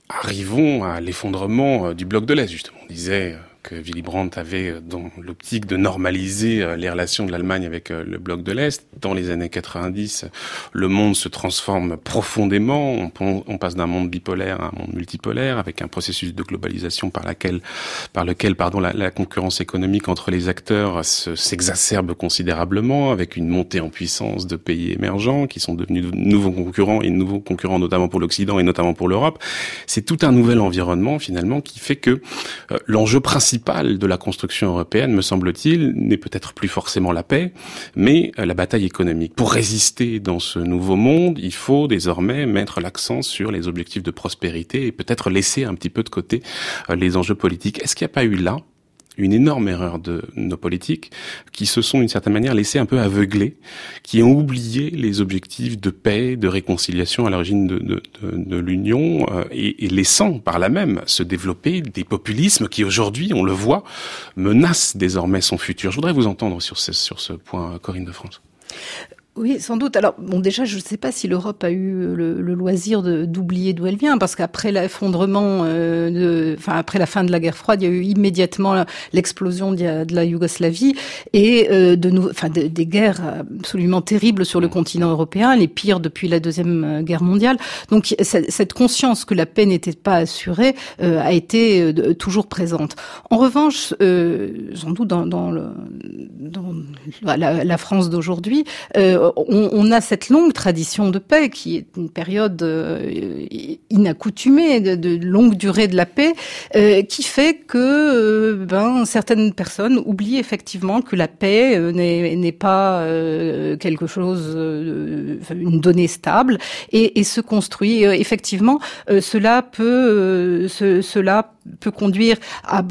Speaker 1: arrivons à l'effondrement du bloc de l'Est, justement. On disait que Willy Brandt avait euh, dans l'optique de normaliser euh, les relations de l'Allemagne avec euh, le bloc de l'Est. Dans les années 90, le monde se transforme profondément. On, passe d'un monde bipolaire à un monde multipolaire, avec un processus de globalisation par, laquelle, par lequel pardon, la, concurrence économique entre les acteurs s'exacerbe considérablement, avec une montée en puissance de pays émergents qui sont devenus de nouveaux concurrents et nouveaux concurrents notamment pour l'Occident et notamment pour l'Europe. C'est tout un nouvel environnement finalement qui fait que l'enjeu principal de la construction européenne, me semble-t-il, n'est peut-être plus forcément la paix, mais euh, la bataille économique. Pour résister dans ce nouveau monde, il faut désormais mettre l'accent sur les objectifs de prospérité et peut-être laisser un petit peu de côté euh, les enjeux politiques. Est-ce qu'il n'y a pas eu là une énorme erreur de nos politiques qui se sont d'une certaine manière laissés un peu aveugler, qui ont oublié les objectifs de paix, de réconciliation à l'origine de, de, de, l'Union euh, et, et, laissant par là même se développer des populismes qui aujourd'hui, on le voit, menacent désormais son futur. Je voudrais vous entendre sur ce, sur ce point, Corinne de France.
Speaker 4: Oui, sans doute. Alors, bon, déjà, je ne sais pas si l'Europe a eu le, le loisir d'oublier d'où elle vient, parce qu'après l'effondrement, euh, de, enfin après la fin de la guerre froide, il y a eu immédiatement l'explosion de, de, la Yougoslavie et euh, de nou enfin des guerres absolument terribles sur le continent européen, les pires depuis la deuxième euh, guerre mondiale. Donc, cette conscience que la paix n'était pas assurée euh, a été euh, toujours présente. En revanche, sans doute dans, dans, le, dans la, la France d'aujourd'hui. Euh, on, a cette longue tradition de paix qui est une période euh, inaccoutumée de, longue durée de la paix, euh, qui fait que ben certaines personnes oublient effectivement que la paix n'est pas quelque chose, une donnée stable et, se construit. effectivement, cela peut, cela peut conduire à,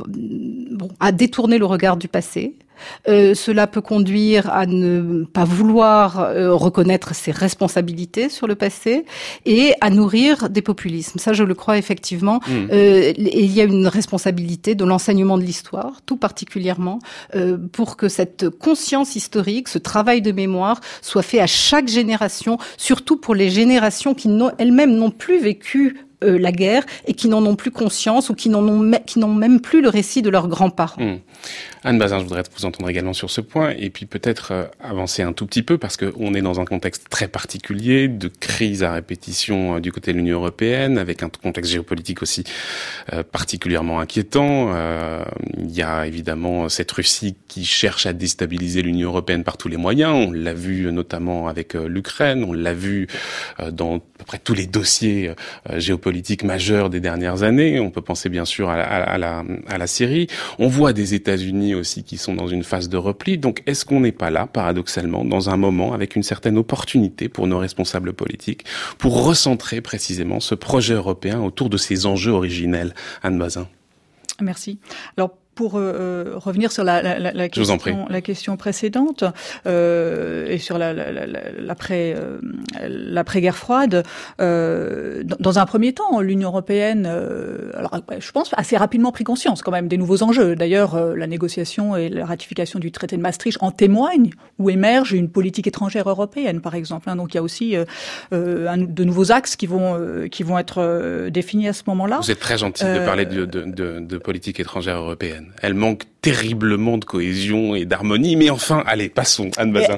Speaker 4: à détourner le regard du passé, euh, cela peut conduire à ne pas vouloir euh, reconnaître ses responsabilités sur le passé et à nourrir des populismes. Ça, je le crois effectivement. Hmm. Euh, il y a une responsabilité de l'enseignement de l'histoire, tout particulièrement, pour que cette conscience historique, ce travail de mémoire, soit fait à chaque génération, surtout pour les générations qui elles-mêmes n'ont plus vécu la guerre et qui n'en ont plus conscience ou qui n'en ont, qui n'ont même plus le récit de leurs grands-parents. Hmm.
Speaker 1: Anne Bazin, je voudrais vous entendre également sur ce point et puis peut-être euh, avancer un tout petit peu parce qu'on est dans un contexte très particulier de crise à répétition euh, du côté de l'Union européenne avec un contexte géopolitique aussi euh, particulièrement inquiétant. Il y a évidemment cette Russie qui cherche à déstabiliser l'Union européenne par tous les moyens. On l'a vu notamment avec l'Ukraine, on l'a vu dans à peu près tous les dossiers géopolitiques majeurs des dernières années. On peut penser bien sûr à, la, à la Syrie. On voit des États-Unis aussi qui sont dans une phase de repli. Donc est-ce qu'on n'est pas là, paradoxalement, dans un moment avec une certaine opportunité pour nos responsables politiques pour recentrer précisément ce projet européen autour de ces enjeux originels Anne Bazin?
Speaker 5: Merci. Alors pour revenir sur la, la, la, question, la question précédente et sur l'après l'après-guerre froide, dans un premier temps, l'Union européenne, alors je pense assez rapidement pris conscience quand même des nouveaux enjeux. D'ailleurs, la négociation et la ratification du traité de Maastricht en témoignent, où émerge une politique étrangère européenne, par exemple. Hein. Donc il y a aussi de nouveaux axes qui vont qui vont être définis à ce moment-là.
Speaker 1: Vous êtes très gentil de parler de, de, de, de politique étrangère européenne. Elle manque terriblement de cohésion et d'harmonie, mais enfin, allez, passons, Anne Bazin.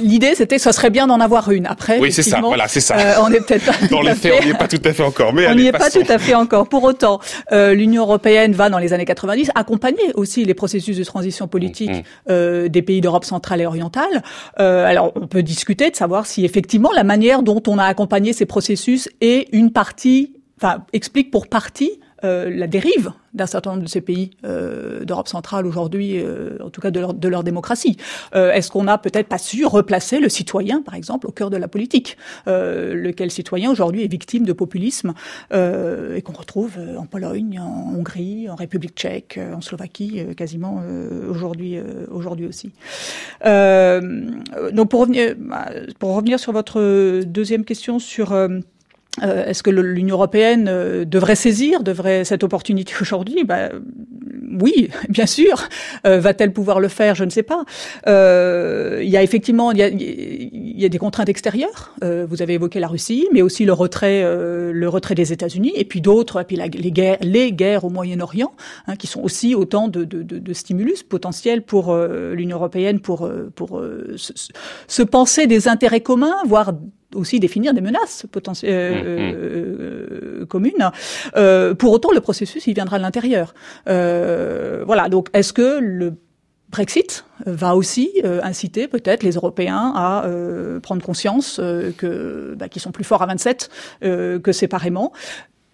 Speaker 5: L'idée, c'était, ça serait bien d'en avoir une. Après,
Speaker 1: oui, c'est ça, voilà, c'est ça.
Speaker 5: Euh, on est peut-être
Speaker 1: dans les faits, on n'y est pas tout à fait encore, mais
Speaker 5: on n'y est pas tout à fait encore. Pour autant, euh, l'Union européenne va dans les années 90 accompagner aussi les processus de transition politique mm, mm. euh, des pays d'Europe centrale et orientale. Euh, alors, on peut discuter de savoir si effectivement la manière dont on a accompagné ces processus est une partie, enfin, explique pour partie euh, la dérive d'un certain nombre de ces pays euh, d'Europe centrale aujourd'hui, euh, en tout cas de leur, de leur démocratie. Est-ce qu'on a peut-être pas su replacer le citoyen, par exemple, au cœur de la politique Lequel citoyen aujourd'hui est victime de populisme et qu'on retrouve en Pologne, en Hongrie, en République tchèque, en Slovaquie, quasiment aujourd'hui aujourd'hui aussi. donc pour revenir, pour revenir sur votre deuxième question sur euh, est-ce que l'Union européenne euh, devrait saisir, devrait cette opportunité aujourd'hui? Bah, Oui, bien sûr. Euh, va-t-elle pouvoir le faire? Je ne sais pas. il y a effectivement il y a, y a des contraintes extérieures. vous avez évoqué la Russie, mais aussi le retrait, le retrait des États-Unis, et puis d'autres, et puis les guerres, les guerres au Moyen-Orient, hein, qui sont aussi autant de, de, de, de stimulus potentiels pour l'Union européenne pour pour se, se penser des intérêts communs, voire aussi définir des menaces potentielles mmh, mmh. euh, communes. Euh, pour autant, le processus, il viendra de l'intérieur. Euh, voilà. Donc, est-ce que le Brexit va aussi euh, inciter peut-être les Européens à euh, prendre conscience que bah, qu'ils sont plus forts à 27 que séparément?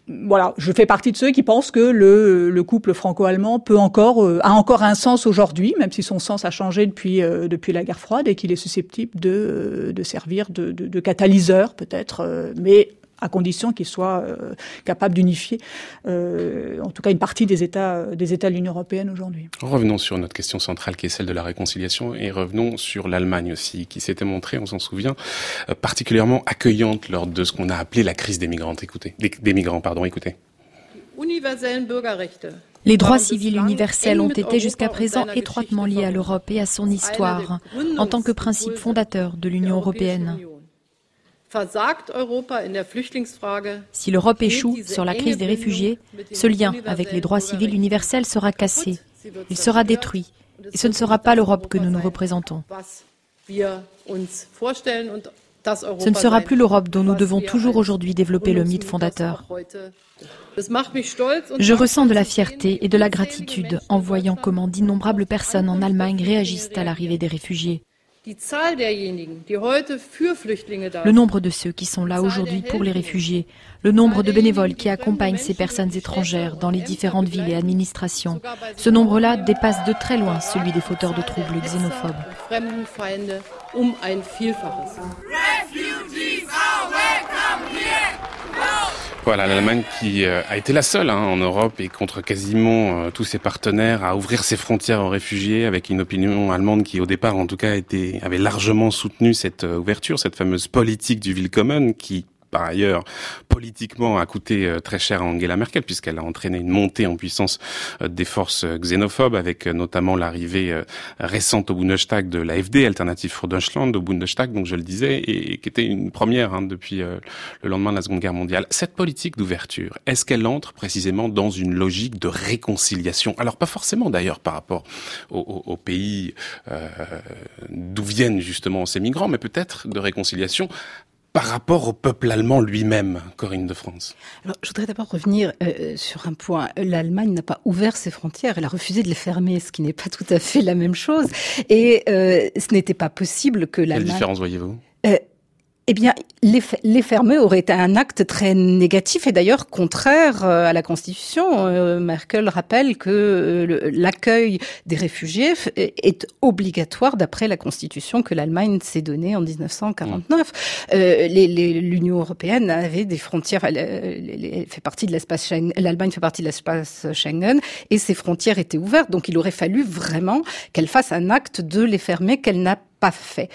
Speaker 5: Voilà, je fais partie de ceux qui pensent que le, le couple franco-allemand peut encore euh, a encore un sens aujourd'hui, même si son sens a changé depuis euh, depuis la guerre froide et qu'il est susceptible de, euh, de servir de, de, de catalyseur peut-être, mais à condition qu'il soit euh, capable d'unifier, euh, en tout cas une partie des États, des États de l'Union européenne aujourd'hui.
Speaker 1: Revenons sur notre question centrale qui est celle de la réconciliation et revenons sur l'Allemagne aussi, qui s'était montrée, on s'en souvient, euh, particulièrement accueillante lors de ce qu'on a appelé la crise des migrants. Écoutez, des, des migrants, pardon, écoutez.
Speaker 8: Les droits civils universels ont été jusqu'à présent étroitement liés à l'Europe et à son histoire, en tant que principe fondateur de l'Union européenne. Si l'Europe échoue sur la crise des réfugiés, ce lien avec les droits civils universels sera cassé, il sera détruit, et ce ne sera pas l'Europe que nous nous représentons. Ce ne sera plus l'Europe dont nous devons toujours aujourd'hui développer le mythe fondateur. Je ressens de la fierté et de la gratitude en voyant comment d'innombrables personnes en Allemagne réagissent à l'arrivée des réfugiés. Le nombre de ceux qui sont là aujourd'hui pour les réfugiés, le nombre de bénévoles qui accompagnent ces personnes étrangères dans les différentes villes et administrations, ce nombre-là dépasse de très loin celui des fauteurs de troubles xénophobes.
Speaker 1: Voilà, l'Allemagne qui euh, a été la seule hein, en Europe et contre quasiment euh, tous ses partenaires à ouvrir ses frontières aux réfugiés avec une opinion allemande qui au départ en tout cas était, avait largement soutenu cette euh, ouverture, cette fameuse politique du Willkommen qui par ailleurs politiquement a coûté euh, très cher à Angela Merkel puisqu'elle a entraîné une montée en puissance euh, des forces euh, xénophobes avec notamment l'arrivée récente au Bundestag de l'AFD, Alternative für Deutschland, au Bundestag, donc je le disais, et, qui était une première hein, depuis le lendemain de la Seconde Guerre mondiale. Cette politique d'ouverture, est-ce qu'elle entre précisément dans une logique de réconciliation? Alors pas forcément d'ailleurs par rapport au, pays d'où viennent justement ces migrants, mais peut-être de réconciliation par rapport au peuple allemand lui-même, Corinne de France
Speaker 4: Alors, Je voudrais d'abord revenir euh, sur un point. L'Allemagne n'a pas ouvert ses frontières, elle a refusé de les fermer, ce qui n'est pas tout à fait la même chose. Et euh, ce n'était pas possible que l'Allemagne...
Speaker 1: Quelle différence voyez-vous?
Speaker 4: Euh, eh bien, les, les, fermer aurait été un acte très négatif et d'ailleurs contraire euh, à la Constitution. Euh, Merkel rappelle que euh, l'accueil des réfugiés est obligatoire d'après la Constitution que l'Allemagne s'est donnée en 1949. Euh, L'Union européenne avait des frontières, elle, elle fait partie de l'espace l'Allemagne fait partie de l'espace Schengen et ses frontières étaient ouvertes. Donc il aurait fallu vraiment qu'elle fasse un acte de les fermer qu'elle n'a fait.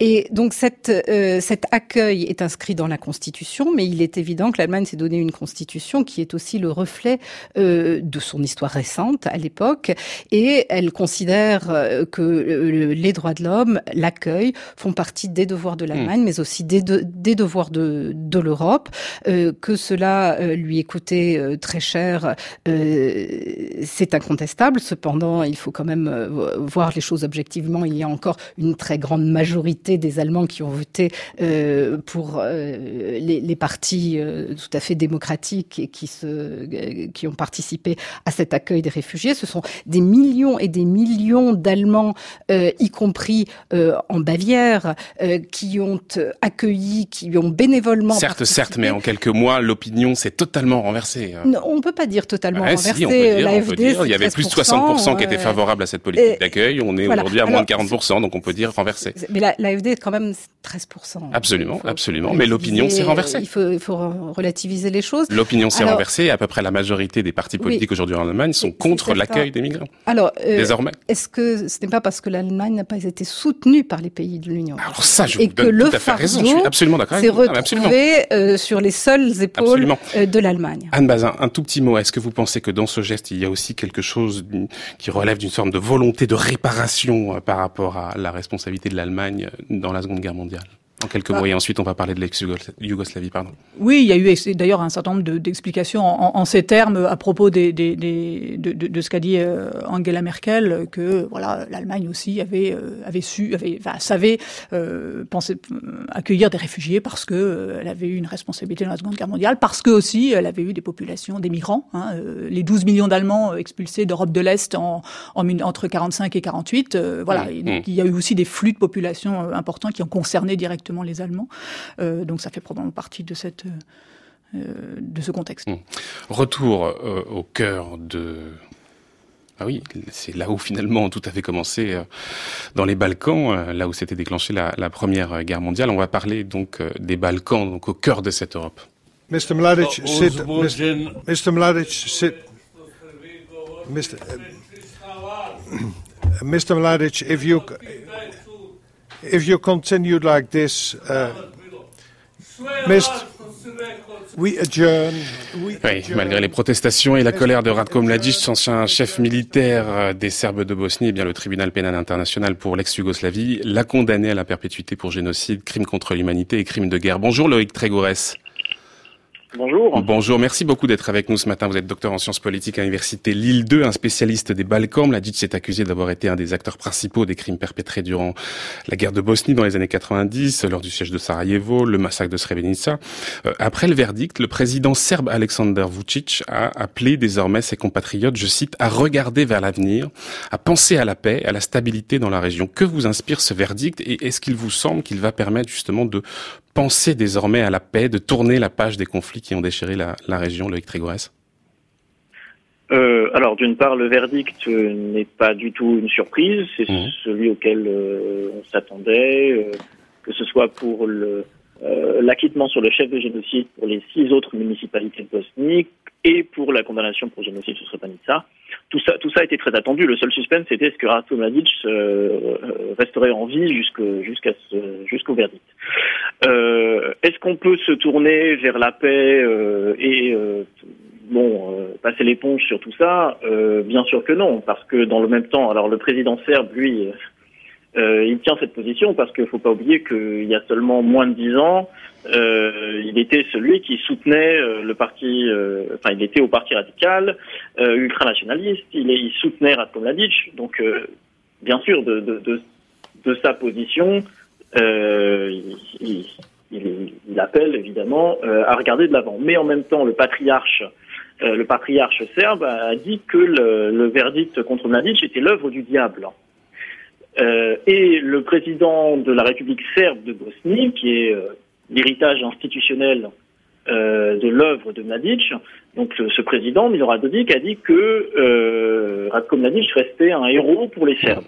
Speaker 4: Et donc cette, euh, cet accueil est inscrit dans la Constitution, mais il est évident que l'Allemagne s'est donné une Constitution qui est aussi le reflet euh, de son histoire récente à l'époque, et elle considère euh, que les droits de l'homme, l'accueil, font partie des devoirs de l'Allemagne, hmm. mais aussi des, des devoirs de, de l'Europe, que cela lui est coûté très cher, c'est incontestable. Cependant, il faut quand même voir les choses objectivement. Il y a encore une très grande majorité des Allemands qui ont voté euh, pour euh, les, les, partis euh, tout à fait démocratiques et qui, se, qui ont participé à cet accueil des réfugiés. Ce sont des millions et des millions d'Allemands, y compris en Bavière, qui ont accueilli, qui ont bénévolement
Speaker 1: Certes, certes, mais en quelques mois, l'opinion s'est totalement renversée.
Speaker 4: Non, on ne peut pas dire totalement renversée.
Speaker 1: il y avait plus de 60% qui étaient favorables à cette politique d'accueil. On est aujourd'hui à moins de 40%, donc on peut dire
Speaker 4: mais l'AFD est quand même 13%.
Speaker 1: Absolument, absolument. Mais l'opinion s'est renversée.
Speaker 4: Il faut, il faut relativiser les choses.
Speaker 1: L'opinion s'est renversée et à peu près la majorité des partis politiques aujourd'hui en Allemagne sont contre l'accueil des migrants.
Speaker 4: Alors,
Speaker 1: euh, désormais.
Speaker 4: Est-ce que ce n'est pas parce que l'Allemagne n'a pas été soutenue par les pays de l'Union
Speaker 1: Alors ça, je vous donne tout à fait raison. Je suis absolument d'accord.
Speaker 4: C'est retrouvé euh, sur les seules épaules euh, de l'Allemagne.
Speaker 1: Anne Bazin, un tout petit mot. Est-ce que vous pensez que dans ce geste, il y a aussi quelque chose qui relève d'une sorte de volonté de réparation par rapport à la responsabilité de l'Allemagne dans la Seconde Guerre mondiale en quelques mots, et ensuite on va parler de l'ex-Yougoslavie, pardon.
Speaker 5: Oui, il y a eu d'ailleurs un certain nombre d'explications en, ces termes à propos des, des, de, de, ce qu'a dit euh, Angela Merkel, que voilà, l'Allemagne aussi avait euh, avait su, avait, enfin, savait euh, penser, accueillir des réfugiés parce que elle avait eu une responsabilité dans la Seconde Guerre mondiale, parce que aussi elle avait eu des populations, des migrants, hein, les 12 millions d'Allemands expulsés d'Europe de l'Est en, en, entre 45 et 48, voilà, mmh, donc mmh. il y a eu aussi des flux de population importants qui ont concerné directement les Allemands. Euh, donc ça fait probablement partie de cette euh, de ce contexte. Hmm.
Speaker 1: Retour euh, au cœur de ah oui, c'est là où finalement tout avait commencé dans les Balkans, là où s'était déclenchée la, première guerre mondiale. On va parler donc des Balkans, donc au cœur de cette Europe.
Speaker 9: Mr. Mladic, sit. Mr. Mladic, sit. Mr. Mr. Mladic, if you if you continue like this, uh,
Speaker 1: oui, malgré les protestations et la colère de Ratko Mladic, ancien chef militaire euh, des Serbes de Bosnie, eh bien le tribunal pénal international pour l'ex-Yougoslavie l'a condamné à la perpétuité pour génocide, crime contre l'humanité et crime de guerre. Bonjour Loïc Trégorès.
Speaker 10: Bonjour.
Speaker 1: Bonjour, merci beaucoup d'être avec nous ce matin. Vous êtes docteur en sciences politiques à l'université Lille 2, un spécialiste des Balkans. Mladic est accusé d'avoir été un des acteurs principaux des crimes perpétrés durant la guerre de Bosnie dans les années 90, lors du siège de Sarajevo, le massacre de Srebrenica. Euh, après le verdict, le président serbe Aleksandar Vucic a appelé désormais ses compatriotes, je cite, à regarder vers l'avenir, à penser à la paix, à la stabilité dans la région. Que vous inspire ce verdict et est-ce qu'il vous semble qu'il va permettre justement de penser désormais à la paix, de tourner la page des conflits qui ont déchiré la, région, Loïc Trégorès
Speaker 10: euh, alors d'une part, le verdict euh, n'est pas du tout une surprise, c'est mmh. celui auquel euh, on s'attendait, que ce soit pour l'acquittement sur le chef de génocide pour les six autres municipalités de Bosnie et pour la condamnation pour génocide sur Srebrenica tout ça, tout ça été très attendu. Le seul suspense, c'était ce que Ratko Mladic euh, euh, resterait en vie jusqu'au verdict. Euh, Est-ce qu'on peut se tourner vers la paix et bon passer l'éponge sur tout ça? Bien sûr que non, parce que dans le même temps, alors le président serbe, lui, euh, il tient cette position parce qu'il ne faut pas oublier qu'il y a seulement moins de dix ans, euh, il était celui qui soutenait euh, le parti, euh, enfin il était au parti radical, ultranationaliste, il, il soutenait Ratko Mladic, donc bien sûr de, de, de, de, sa position, il, il, il, appelle évidemment à regarder de l'avant. Mais en même temps, le patriarche le patriarche serbe a dit que le, le verdict contre Mladic était l'œuvre du diable. Euh, et le président de la République serbe de Bosnie, qui est euh, l'héritage institutionnel de l'œuvre de Mladic. Donc ce président, Milorad Dodik, a dit que Radko Mladic restait un héros pour les Serbes.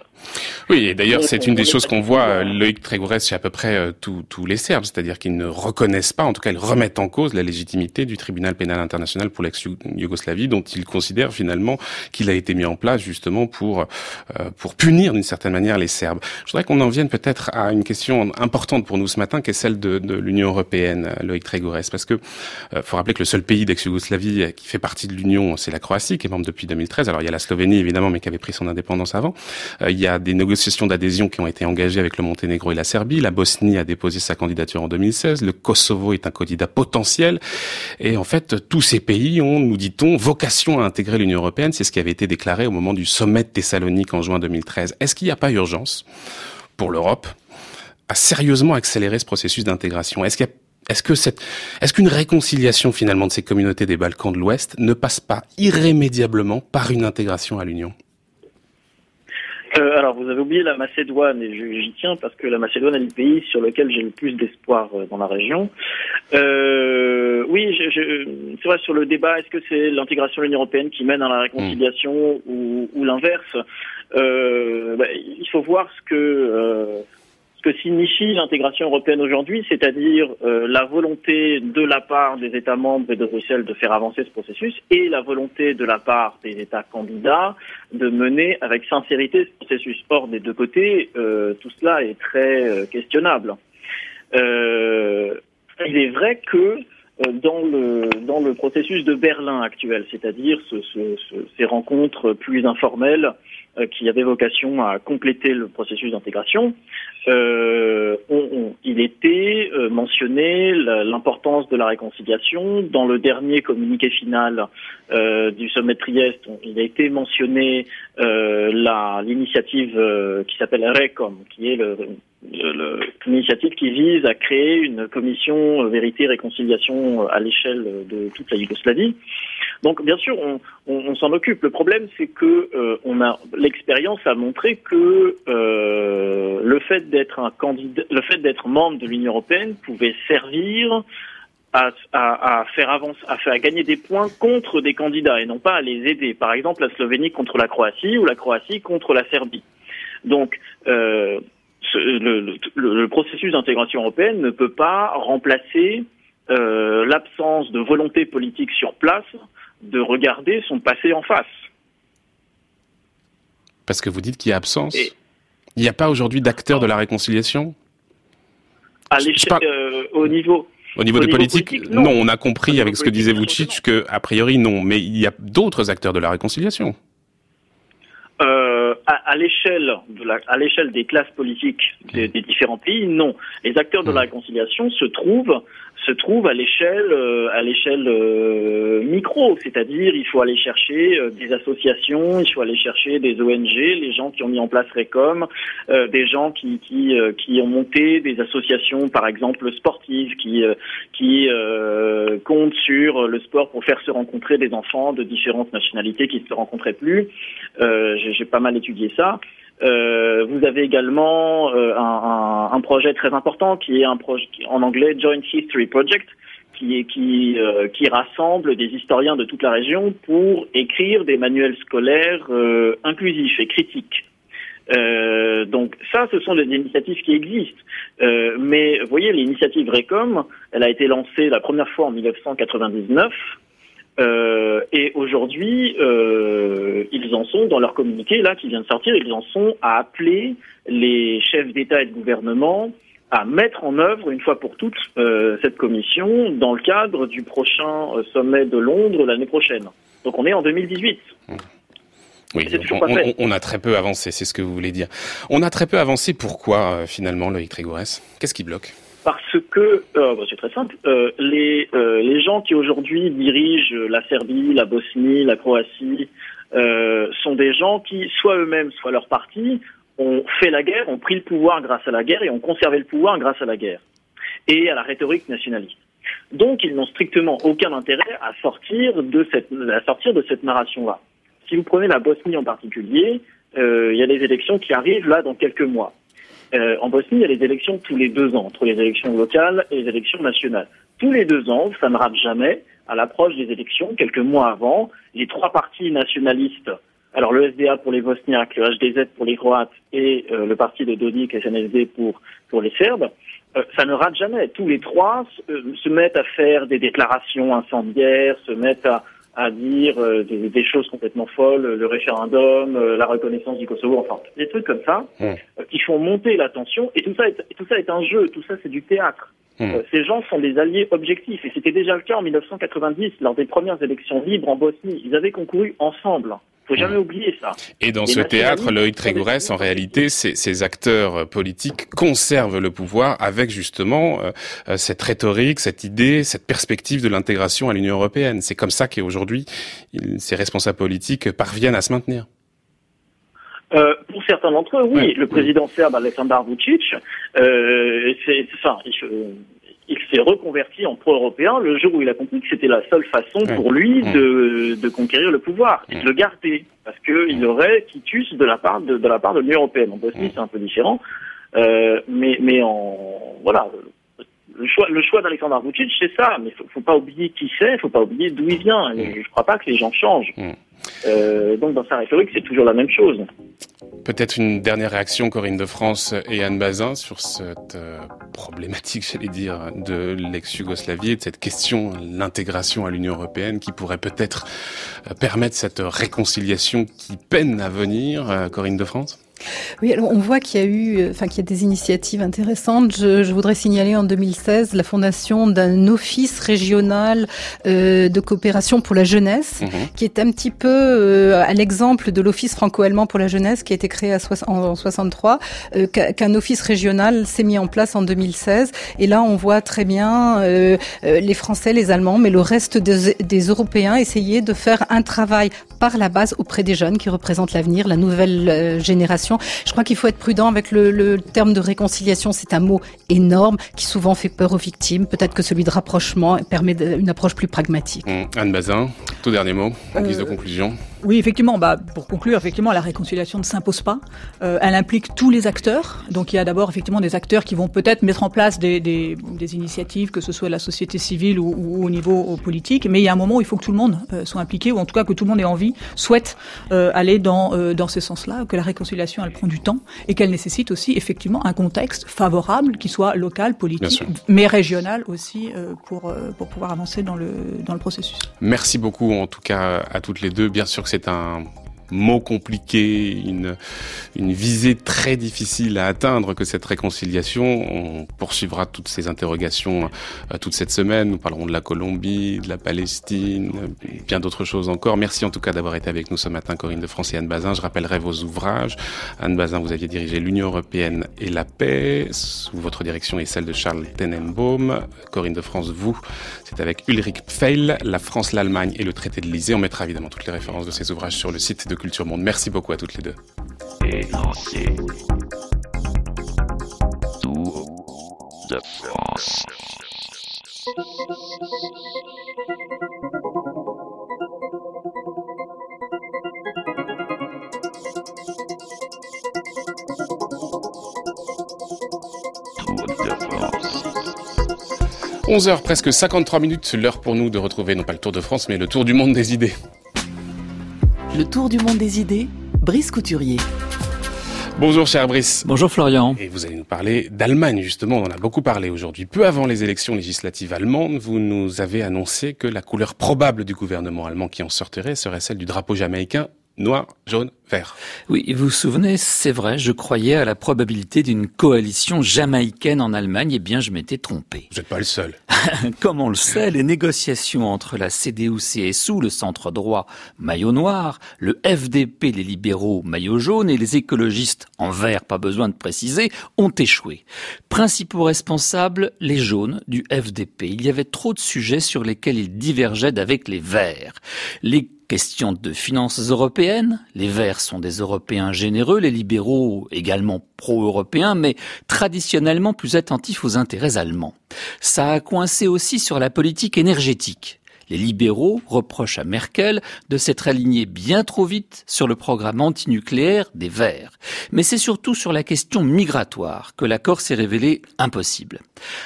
Speaker 1: Oui, et d'ailleurs, c'est une des choses qu'on voit, euh, Loïc Trégourès, chez à peu près euh, tous les Serbes, c'est-à-dire qu'ils ne reconnaissent pas, en tout cas, ils remettent en cause la légitimité du tribunal pénal international pour l'ex-Yougoslavie, dont ils considèrent finalement qu'il a été mis en place justement pour euh, pour punir d'une certaine manière les Serbes. Je voudrais qu'on en vienne peut-être à une question importante pour nous ce matin, qui est celle de, de l'Union européenne, Loïc Trégourès, parce que faut rappeler que le seul pays d'ex-Yougoslavie qui fait partie de l'Union, c'est la Croatie, qui est membre depuis 2013. Alors il y a la Slovénie évidemment, mais qui avait pris son indépendance avant. il y a des négociations d'adhésion qui ont été engagées avec le Monténégro et la Serbie. La Bosnie a déposé sa candidature en 2016. Le Kosovo est un candidat potentiel. Et en fait, tous ces pays ont, nous dit-on, vocation à intégrer l'Union européenne. C'est ce qui avait été déclaré au moment du sommet de Thessalonique en juin 2013. Est-ce qu'il n'y a pas urgence pour l'Europe à sérieusement accélérer ce processus d'intégration? Est-ce qu'il est-ce que cette, est-ce qu'une réconciliation finalement de ces communautés des Balkans de l'Ouest ne passe pas irrémédiablement par une intégration à l'Union?
Speaker 10: Euh, alors, vous avez oublié la Macédoine, et j'y tiens parce que la Macédoine est le pays sur lequel j'ai le plus d'espoir euh, dans la région. Euh, oui, je, je, c'est vrai, sur le débat, est-ce que c'est l'intégration de l'Union européenne qui mène à la réconciliation ou, ou l'inverse? Euh, bah, Il faut voir ce que ce que signifie l'intégration européenne aujourd'hui, c'est-à-dire euh, la volonté de la part des États membres et de Bruxelles de faire avancer ce processus et la volonté de la part des États candidats de mener avec sincérité ce processus. Or, des deux côtés, euh, tout cela est très euh, questionnable. il est vrai que dans le dans le processus de Berlin actuel, c'est-à-dire ce, ce, ces rencontres plus informelles qui avait vocation à compléter le processus d'intégration, euh, il était euh, mentionné l'importance de la réconciliation. Dans le dernier communiqué final euh, du sommet de Trieste, il a été mentionné l'initiative qui s'appelle RECOM, qui est l'initiative qui vise à créer une commission vérité et réconciliation à l'échelle de toute la Yougoslavie. Donc bien sûr, on, s'en occupe. Le problème, c'est que euh, on a l'expérience a montré que euh, le fait d'être un candidat, le fait d'être membre de l'Union européenne pouvait servir à, à, faire avancer, à gagner des points contre des candidats et non pas à les aider. Par exemple, la Slovénie contre la Croatie ou la Croatie contre la Serbie. Donc euh, le, le, le, processus d'intégration européenne ne peut pas remplacer euh, l'absence de volonté politique sur place de regarder son passé en face.
Speaker 1: Parce que vous dites qu'il y a absence. Il n'y a pas aujourd'hui d'acteurs de la réconciliation?
Speaker 10: À l'échelle, euh, au niveau.
Speaker 1: Au niveau, de politique, non. On a compris avec ce que disait Vucic que, a priori, non. Mais il y a d'autres acteurs de la réconciliation.
Speaker 10: À, l'échelle de la, à l'échelle des classes politiques des, des, différents pays, non. Les acteurs de la réconciliation se trouvent se trouve à l'échelle euh, à l'échelle euh, micro, c'est-à-dire il faut aller chercher euh, des associations, il faut aller chercher des ONG, les gens qui ont mis en place Recom, des gens qui qui, qui ont monté des associations par exemple sportives qui qui comptent sur le sport pour faire se rencontrer des enfants de différentes nationalités qui ne se rencontraient plus. J'ai pas mal étudié ça. Euh, vous avez également euh, un, un, projet très important qui est un projet en anglais Joint History Project, qui, qui, euh, qui rassemble des historiens de toute la région pour écrire des manuels scolaires euh, inclusifs et critiques. donc ça, ce sont des initiatives qui existent. mais vous voyez, l'initiative RECOM, elle a été lancée la première fois en 1999. Euh, et aujourd'hui, euh, ils en sont, dans leur communiqué là qui vient de sortir, ils en sont à appeler les chefs d'État et de gouvernement à mettre en œuvre une fois pour toutes euh, cette commission dans le cadre du prochain sommet de Londres l'année prochaine. Donc on est en 2018.
Speaker 1: Oui, on, on, a très peu avancé, c'est ce que vous voulez dire. On a très peu avancé, pourquoi finalement, Loïc Trégorès Qu'est-ce qui bloque?
Speaker 10: Parce que euh, bah, c'est très simple. Euh, les euh, les gens qui aujourd'hui dirigent la Serbie, la Bosnie, la Croatie sont des gens qui, soit eux-mêmes, soit leur parti, ont fait la guerre, ont pris le pouvoir grâce à la guerre et ont conservé le pouvoir grâce à la guerre et à la rhétorique nationaliste. Donc, ils n'ont strictement aucun intérêt à sortir de cette à sortir de cette narration-là. Si vous prenez la Bosnie en particulier, il y a des élections qui arrivent là dans quelques mois. Euh, en Bosnie, il y a les élections tous les deux ans, entre les élections locales et les élections nationales. Tous les deux ans, ça ne rate jamais, à l'approche des élections, quelques mois avant, les trois partis nationalistes, alors le SDA pour les Bosniaques, le HDZ pour les Croates et euh, le parti de Dodik SNSD pour, pour les Serbes, euh, ça ne rate jamais. Tous les trois se mettent à faire des déclarations incendiaires, se mettent à, à dire euh, des, choses complètement folles, le référendum, euh, la reconnaissance du Kosovo, enfin des trucs comme ça, mmh. euh, qui font monter la tension. Et tout ça, est, tout ça est un jeu, tout ça c'est du théâtre. Mmh. ces gens sont des alliés objectifs, et c'était déjà le cas en 1990 lors des premières élections libres en Bosnie. Ils avaient concouru ensemble faut jamais mmh. oublier ça.
Speaker 1: Et dans ce théâtre, Loïc Trégourès, en réalité, ces, ces, acteurs politiques conservent le pouvoir avec justement euh, euh, cette rhétorique, cette idée, cette perspective de l'intégration à l'Union européenne. C'est comme ça qu'aujourd'hui, ces responsables politiques parviennent à se maintenir.
Speaker 10: Euh, certains d'entre eux, oui. Le président serbe Aleksandar Vucic, euh, c'est, enfin, il s'est reconverti en pro-européen le jour où il a compris que c'était la seule façon pour lui de, de, conquérir le pouvoir et de le garder, parce qu'il aurait quitus de la part de, de la part de l'Union européenne. En Bosnie, c'est un peu différent, euh, mais mais en voilà. Le choix, le choix d'Alexandre Vucic, c'est ça, mais faut, faut pas oublier qui c'est, faut pas oublier d'où il vient. Je crois pas que les gens changent. Euh, donc dans sa rhétorique, c'est toujours la même chose.
Speaker 1: Peut-être une dernière réaction, Corinne de France et Anne Bazin, sur cette euh, problématique, j'allais dire, de l'ex-Yougoslavie et de cette question, l'intégration à l'Union européenne, qui pourrait peut-être euh, permettre cette réconciliation qui peine à venir, euh, Corinne de France?
Speaker 4: Oui, alors on voit qu'il y a eu, euh, enfin qu'il y a des initiatives intéressantes. Je, je, voudrais signaler en 2016 la fondation d'un office régional euh, de coopération pour la jeunesse, mhm. qui est un petit peu euh, à l'exemple de l'office franco-allemand pour la jeunesse qui a été créé à en, 63, euh, qu'un office régional s'est mis en place en 2016. Et là, on voit très bien euh, les Français, les Allemands, mais le reste des, des Européens essayer de faire un travail par la base auprès des jeunes qui représentent l'avenir, la nouvelle génération je crois qu'il faut être prudent avec le, terme de réconciliation. C'est un mot énorme qui souvent fait peur aux victimes. Peut-être que celui de rapprochement permet une approche plus pragmatique.
Speaker 1: Mmh. Anne Bazin, tout dernier mot en guise de euh, conclusion.
Speaker 5: Oui, effectivement. Bah, pour conclure, effectivement, la réconciliation ne s'impose pas. Euh, elle implique tous les acteurs. Donc, il y a d'abord effectivement des acteurs qui vont peut-être mettre en place des, des, des, initiatives, que ce soit la société civile ou, ou, au niveau politique. Mais il y a un moment où il faut que tout le monde euh, soit impliqué, ou en tout cas que tout le monde ait envie, souhaite euh, aller dans euh, dans ce sens-là. Que la réconciliation, elle prend du temps et qu'elle nécessite aussi effectivement un contexte favorable, qui soit local, politique, mais régional aussi, euh, pour pour pouvoir avancer dans le dans le processus.
Speaker 1: Merci beaucoup en tout cas à toutes les deux. Bien sûr c'est un mot compliqué, une, une visée très difficile à atteindre que cette réconciliation. On poursuivra toutes ces interrogations euh, toute cette semaine. Nous parlerons de la Colombie, de la Palestine, bien d'autres choses encore. Merci en tout cas d'avoir été avec nous ce matin, Corinne de France et Anne Bazin. Je rappellerai vos ouvrages. Anne Bazin, vous aviez dirigé l'Union européenne et la paix, sous votre direction et celle de Charles Tenenbaum. Corinne de France, vous, c'est avec Ulrich Pfeil, La France, l'Allemagne et le traité de l'Elysée. On mettra évidemment toutes les références de ces ouvrages sur le site de Culture Monde. Merci beaucoup à toutes les deux. de France. de 11h, presque 53 minutes, l'heure pour nous de retrouver non pas le Tour de France, mais le Tour du monde des idées.
Speaker 11: Le Tour du monde des idées, Brice Couturier.
Speaker 1: Bonjour cher Brice.
Speaker 12: Bonjour Florian.
Speaker 1: Et vous allez nous parler d'Allemagne justement, on en a beaucoup parlé aujourd'hui. Peu avant les élections législatives allemandes, vous nous avez annoncé que la couleur probable du gouvernement allemand qui en sortirait serait celle du drapeau jamaïcain noir, jaune, vert.
Speaker 12: Oui, vous vous souvenez, c'est vrai, je croyais à la probabilité d'une coalition jamaïcaine en Allemagne, eh bien je m'étais trompé.
Speaker 1: Vous n'êtes pas le seul.
Speaker 12: Comme on le sait, les négociations entre la CDU-CSU, le centre droit, maillot noir, le FDP, les libéraux, maillot jaune, et les écologistes, en vert, pas besoin de préciser, ont échoué. Principaux responsables, les jaunes du FDP. Il y avait trop de sujets sur lesquels ils divergeaient d'avec les verts. Les Question de finances européennes. Les Verts sont des Européens généreux, les libéraux également pro-européens, mais traditionnellement plus attentifs aux intérêts allemands. Ça a coincé aussi sur la politique énergétique. Les libéraux reprochent à Merkel de s'être alignée bien trop vite sur le programme antinucléaire des Verts. Mais c'est surtout sur la question migratoire que l'accord s'est révélé impossible.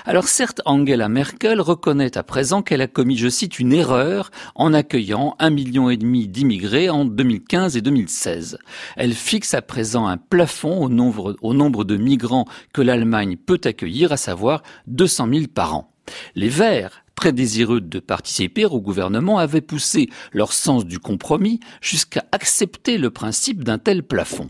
Speaker 12: Alors certes, Angela Merkel reconnaît à présent qu'elle a commis, je cite, une erreur en accueillant un million et demi d'immigrés en 2015 et 2016. Elle fixe à présent un plafond au nombre, au nombre de migrants que l'Allemagne peut accueillir, à savoir 200 000 par an. Les Verts très désireux de participer au gouvernement, avaient poussé leur sens du compromis jusqu'à accepter le principe d'un tel plafond.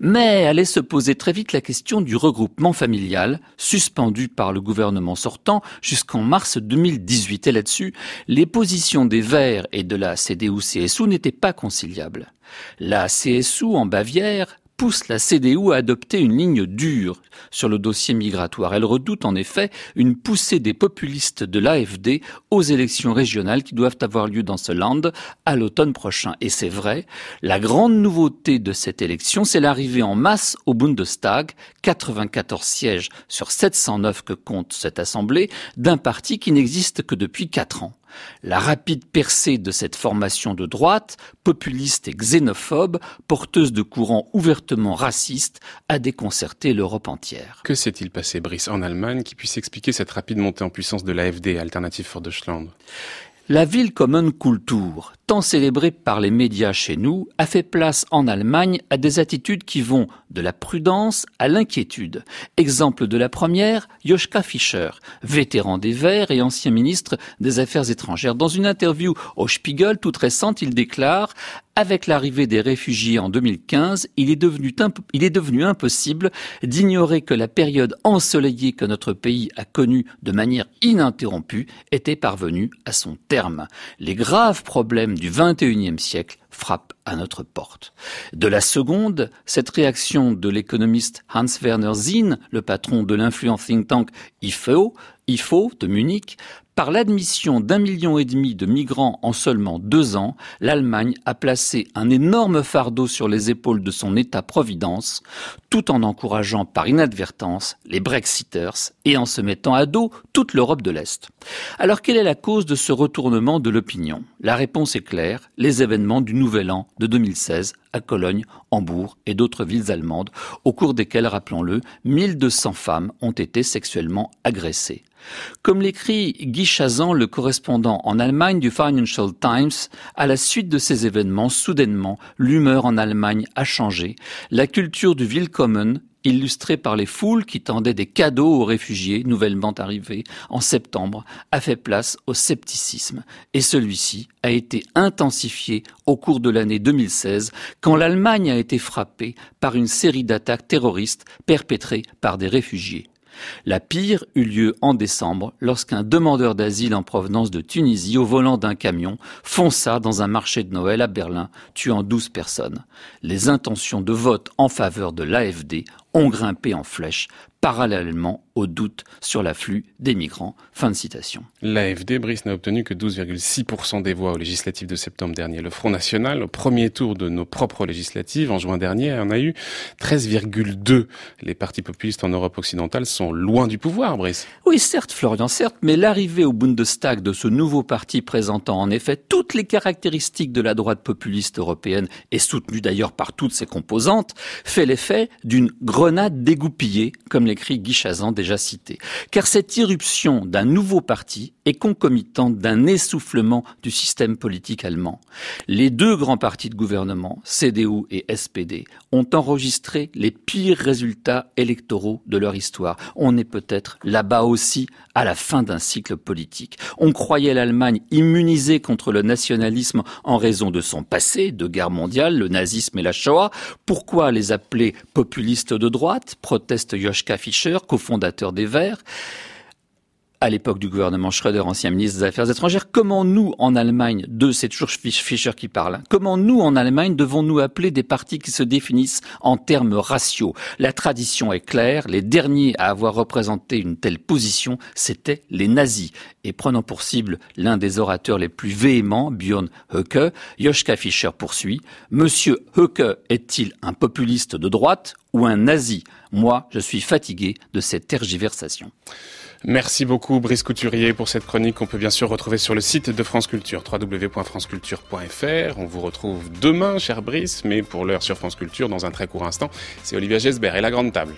Speaker 12: Mais allait se poser très vite la question du regroupement familial, suspendu par le gouvernement sortant jusqu'en mars 2018. Et là-dessus, les positions des Verts et de la CDU-CSU n'étaient pas conciliables. La CSU en Bavière pousse la CDU à adopter une ligne dure sur le dossier migratoire. Elle redoute en effet une poussée des populistes de l'AFD aux élections régionales qui doivent avoir lieu dans ce land à l'automne prochain. Et c'est vrai, la grande nouveauté de cette élection, c'est l'arrivée en masse au Bundestag, 94 sièges sur 709 que compte cette assemblée, d'un parti qui n'existe que depuis 4 ans. La rapide percée de cette formation de droite, populiste et xénophobe, porteuse de courants ouvertement racistes, a déconcerté l'Europe entière.
Speaker 1: Que s'est-il passé, Brice, en Allemagne, qui puisse expliquer cette rapide montée en puissance de l'AFD, Alternative for Deutschland?
Speaker 12: La ville commune Kultur, tant célébrée par les médias chez nous, a fait place en Allemagne à des attitudes qui vont de la prudence à l'inquiétude. Exemple de la première, Joschka Fischer, vétéran des Verts et ancien ministre des Affaires étrangères. Dans une interview au Spiegel toute récente, il déclare avec l'arrivée des réfugiés en 2015, il est devenu, impossible d'ignorer que la période ensoleillée que notre pays a connue de manière ininterrompue était parvenue à son terme. Les graves problèmes du 21e siècle frappent à notre porte. De la seconde, cette réaction de l'économiste Hans-Werner Zinn, le patron de l'influent think tank IFO, IFO de Munich, par l'admission d'un million et demi de migrants en seulement deux ans, l'Allemagne a placé un énorme fardeau sur les épaules de son État-providence, tout en encourageant par inadvertance les Brexiters et en se mettant à dos toute l'Europe de l'Est. Alors quelle est la cause de ce retournement de l'opinion? La réponse est claire, les événements du Nouvel An de 2016 à Cologne, Hambourg et d'autres villes allemandes, au cours desquelles, rappelons-le, 1200 femmes ont été sexuellement agressées. Comme l'écrit Guy Chazan, le correspondant en Allemagne du Financial Times, à la suite de ces événements, soudainement, l'humeur en Allemagne a changé. La culture du Willkommen illustrée par les foules qui tendaient des cadeaux aux réfugiés nouvellement arrivés en septembre, a fait place au scepticisme. Et celui-ci a été intensifié au cours de l'année 2016 quand l'Allemagne a été frappée par une série d'attaques terroristes perpétrées par des réfugiés. La pire eut lieu en décembre lorsqu'un demandeur d'asile en provenance de Tunisie au volant d'un camion fonça dans un marché de Noël à Berlin, tuant douze personnes. Les intentions de vote en faveur de l'AFD ont grimpé en flèche parallèlement au doute sur l'afflux des migrants. Fin de citation.
Speaker 1: L'AFD, Brice, n'a obtenu que 12,6% des voix aux législatives de septembre dernier. Le Front National, au premier tour de nos propres législatives, en juin dernier, en a eu 13,2. Les partis populistes en Europe occidentale sont loin du pouvoir, Brice.
Speaker 12: Oui, certes, Florian, certes, mais l'arrivée au Bundestag de ce nouveau parti présentant en effet toutes les caractéristiques de la droite populiste européenne et soutenue d'ailleurs par toutes ses composantes, fait l'effet d'une grenade dégoupillée, comme l'écrit Guy Chazan déjà cité. Car cette irruption d'un nouveau parti est concomitante d'un essoufflement du système politique allemand. Les deux grands partis de gouvernement, CDU et SPD, ont enregistré les pires résultats électoraux de leur histoire. On est peut-être là-bas aussi à la fin d'un cycle politique. On croyait l'Allemagne immunisée contre le nationalisme en raison de son passé, de guerre mondiale, le nazisme et la Shoah. Pourquoi les appeler populistes de droite proteste Joschka Fischer, cofondateur des Verts à l'époque du gouvernement Schröder, ancien ministre des Affaires étrangères, comment nous, en Allemagne, de, c'est toujours Fischer qui parle, hein, comment nous, en Allemagne, devons-nous appeler des partis qui se définissent en termes raciaux? La tradition est claire, les derniers à avoir représenté une telle position, c'étaient les nazis. Et prenant pour cible l'un des orateurs les plus véhéments, Björn Höcke, Joschka Fischer poursuit, Monsieur Höcke est-il un populiste de droite ou un nazi? Moi, je suis fatigué de cette tergiversation.
Speaker 1: Merci beaucoup Brice Couturier pour cette chronique qu'on peut bien sûr retrouver sur le site de France Culture, www.franceculture.fr. On vous retrouve demain, cher Brice, mais pour l'heure sur France Culture, dans un très court instant, c'est Olivia Gesbert et la grande table.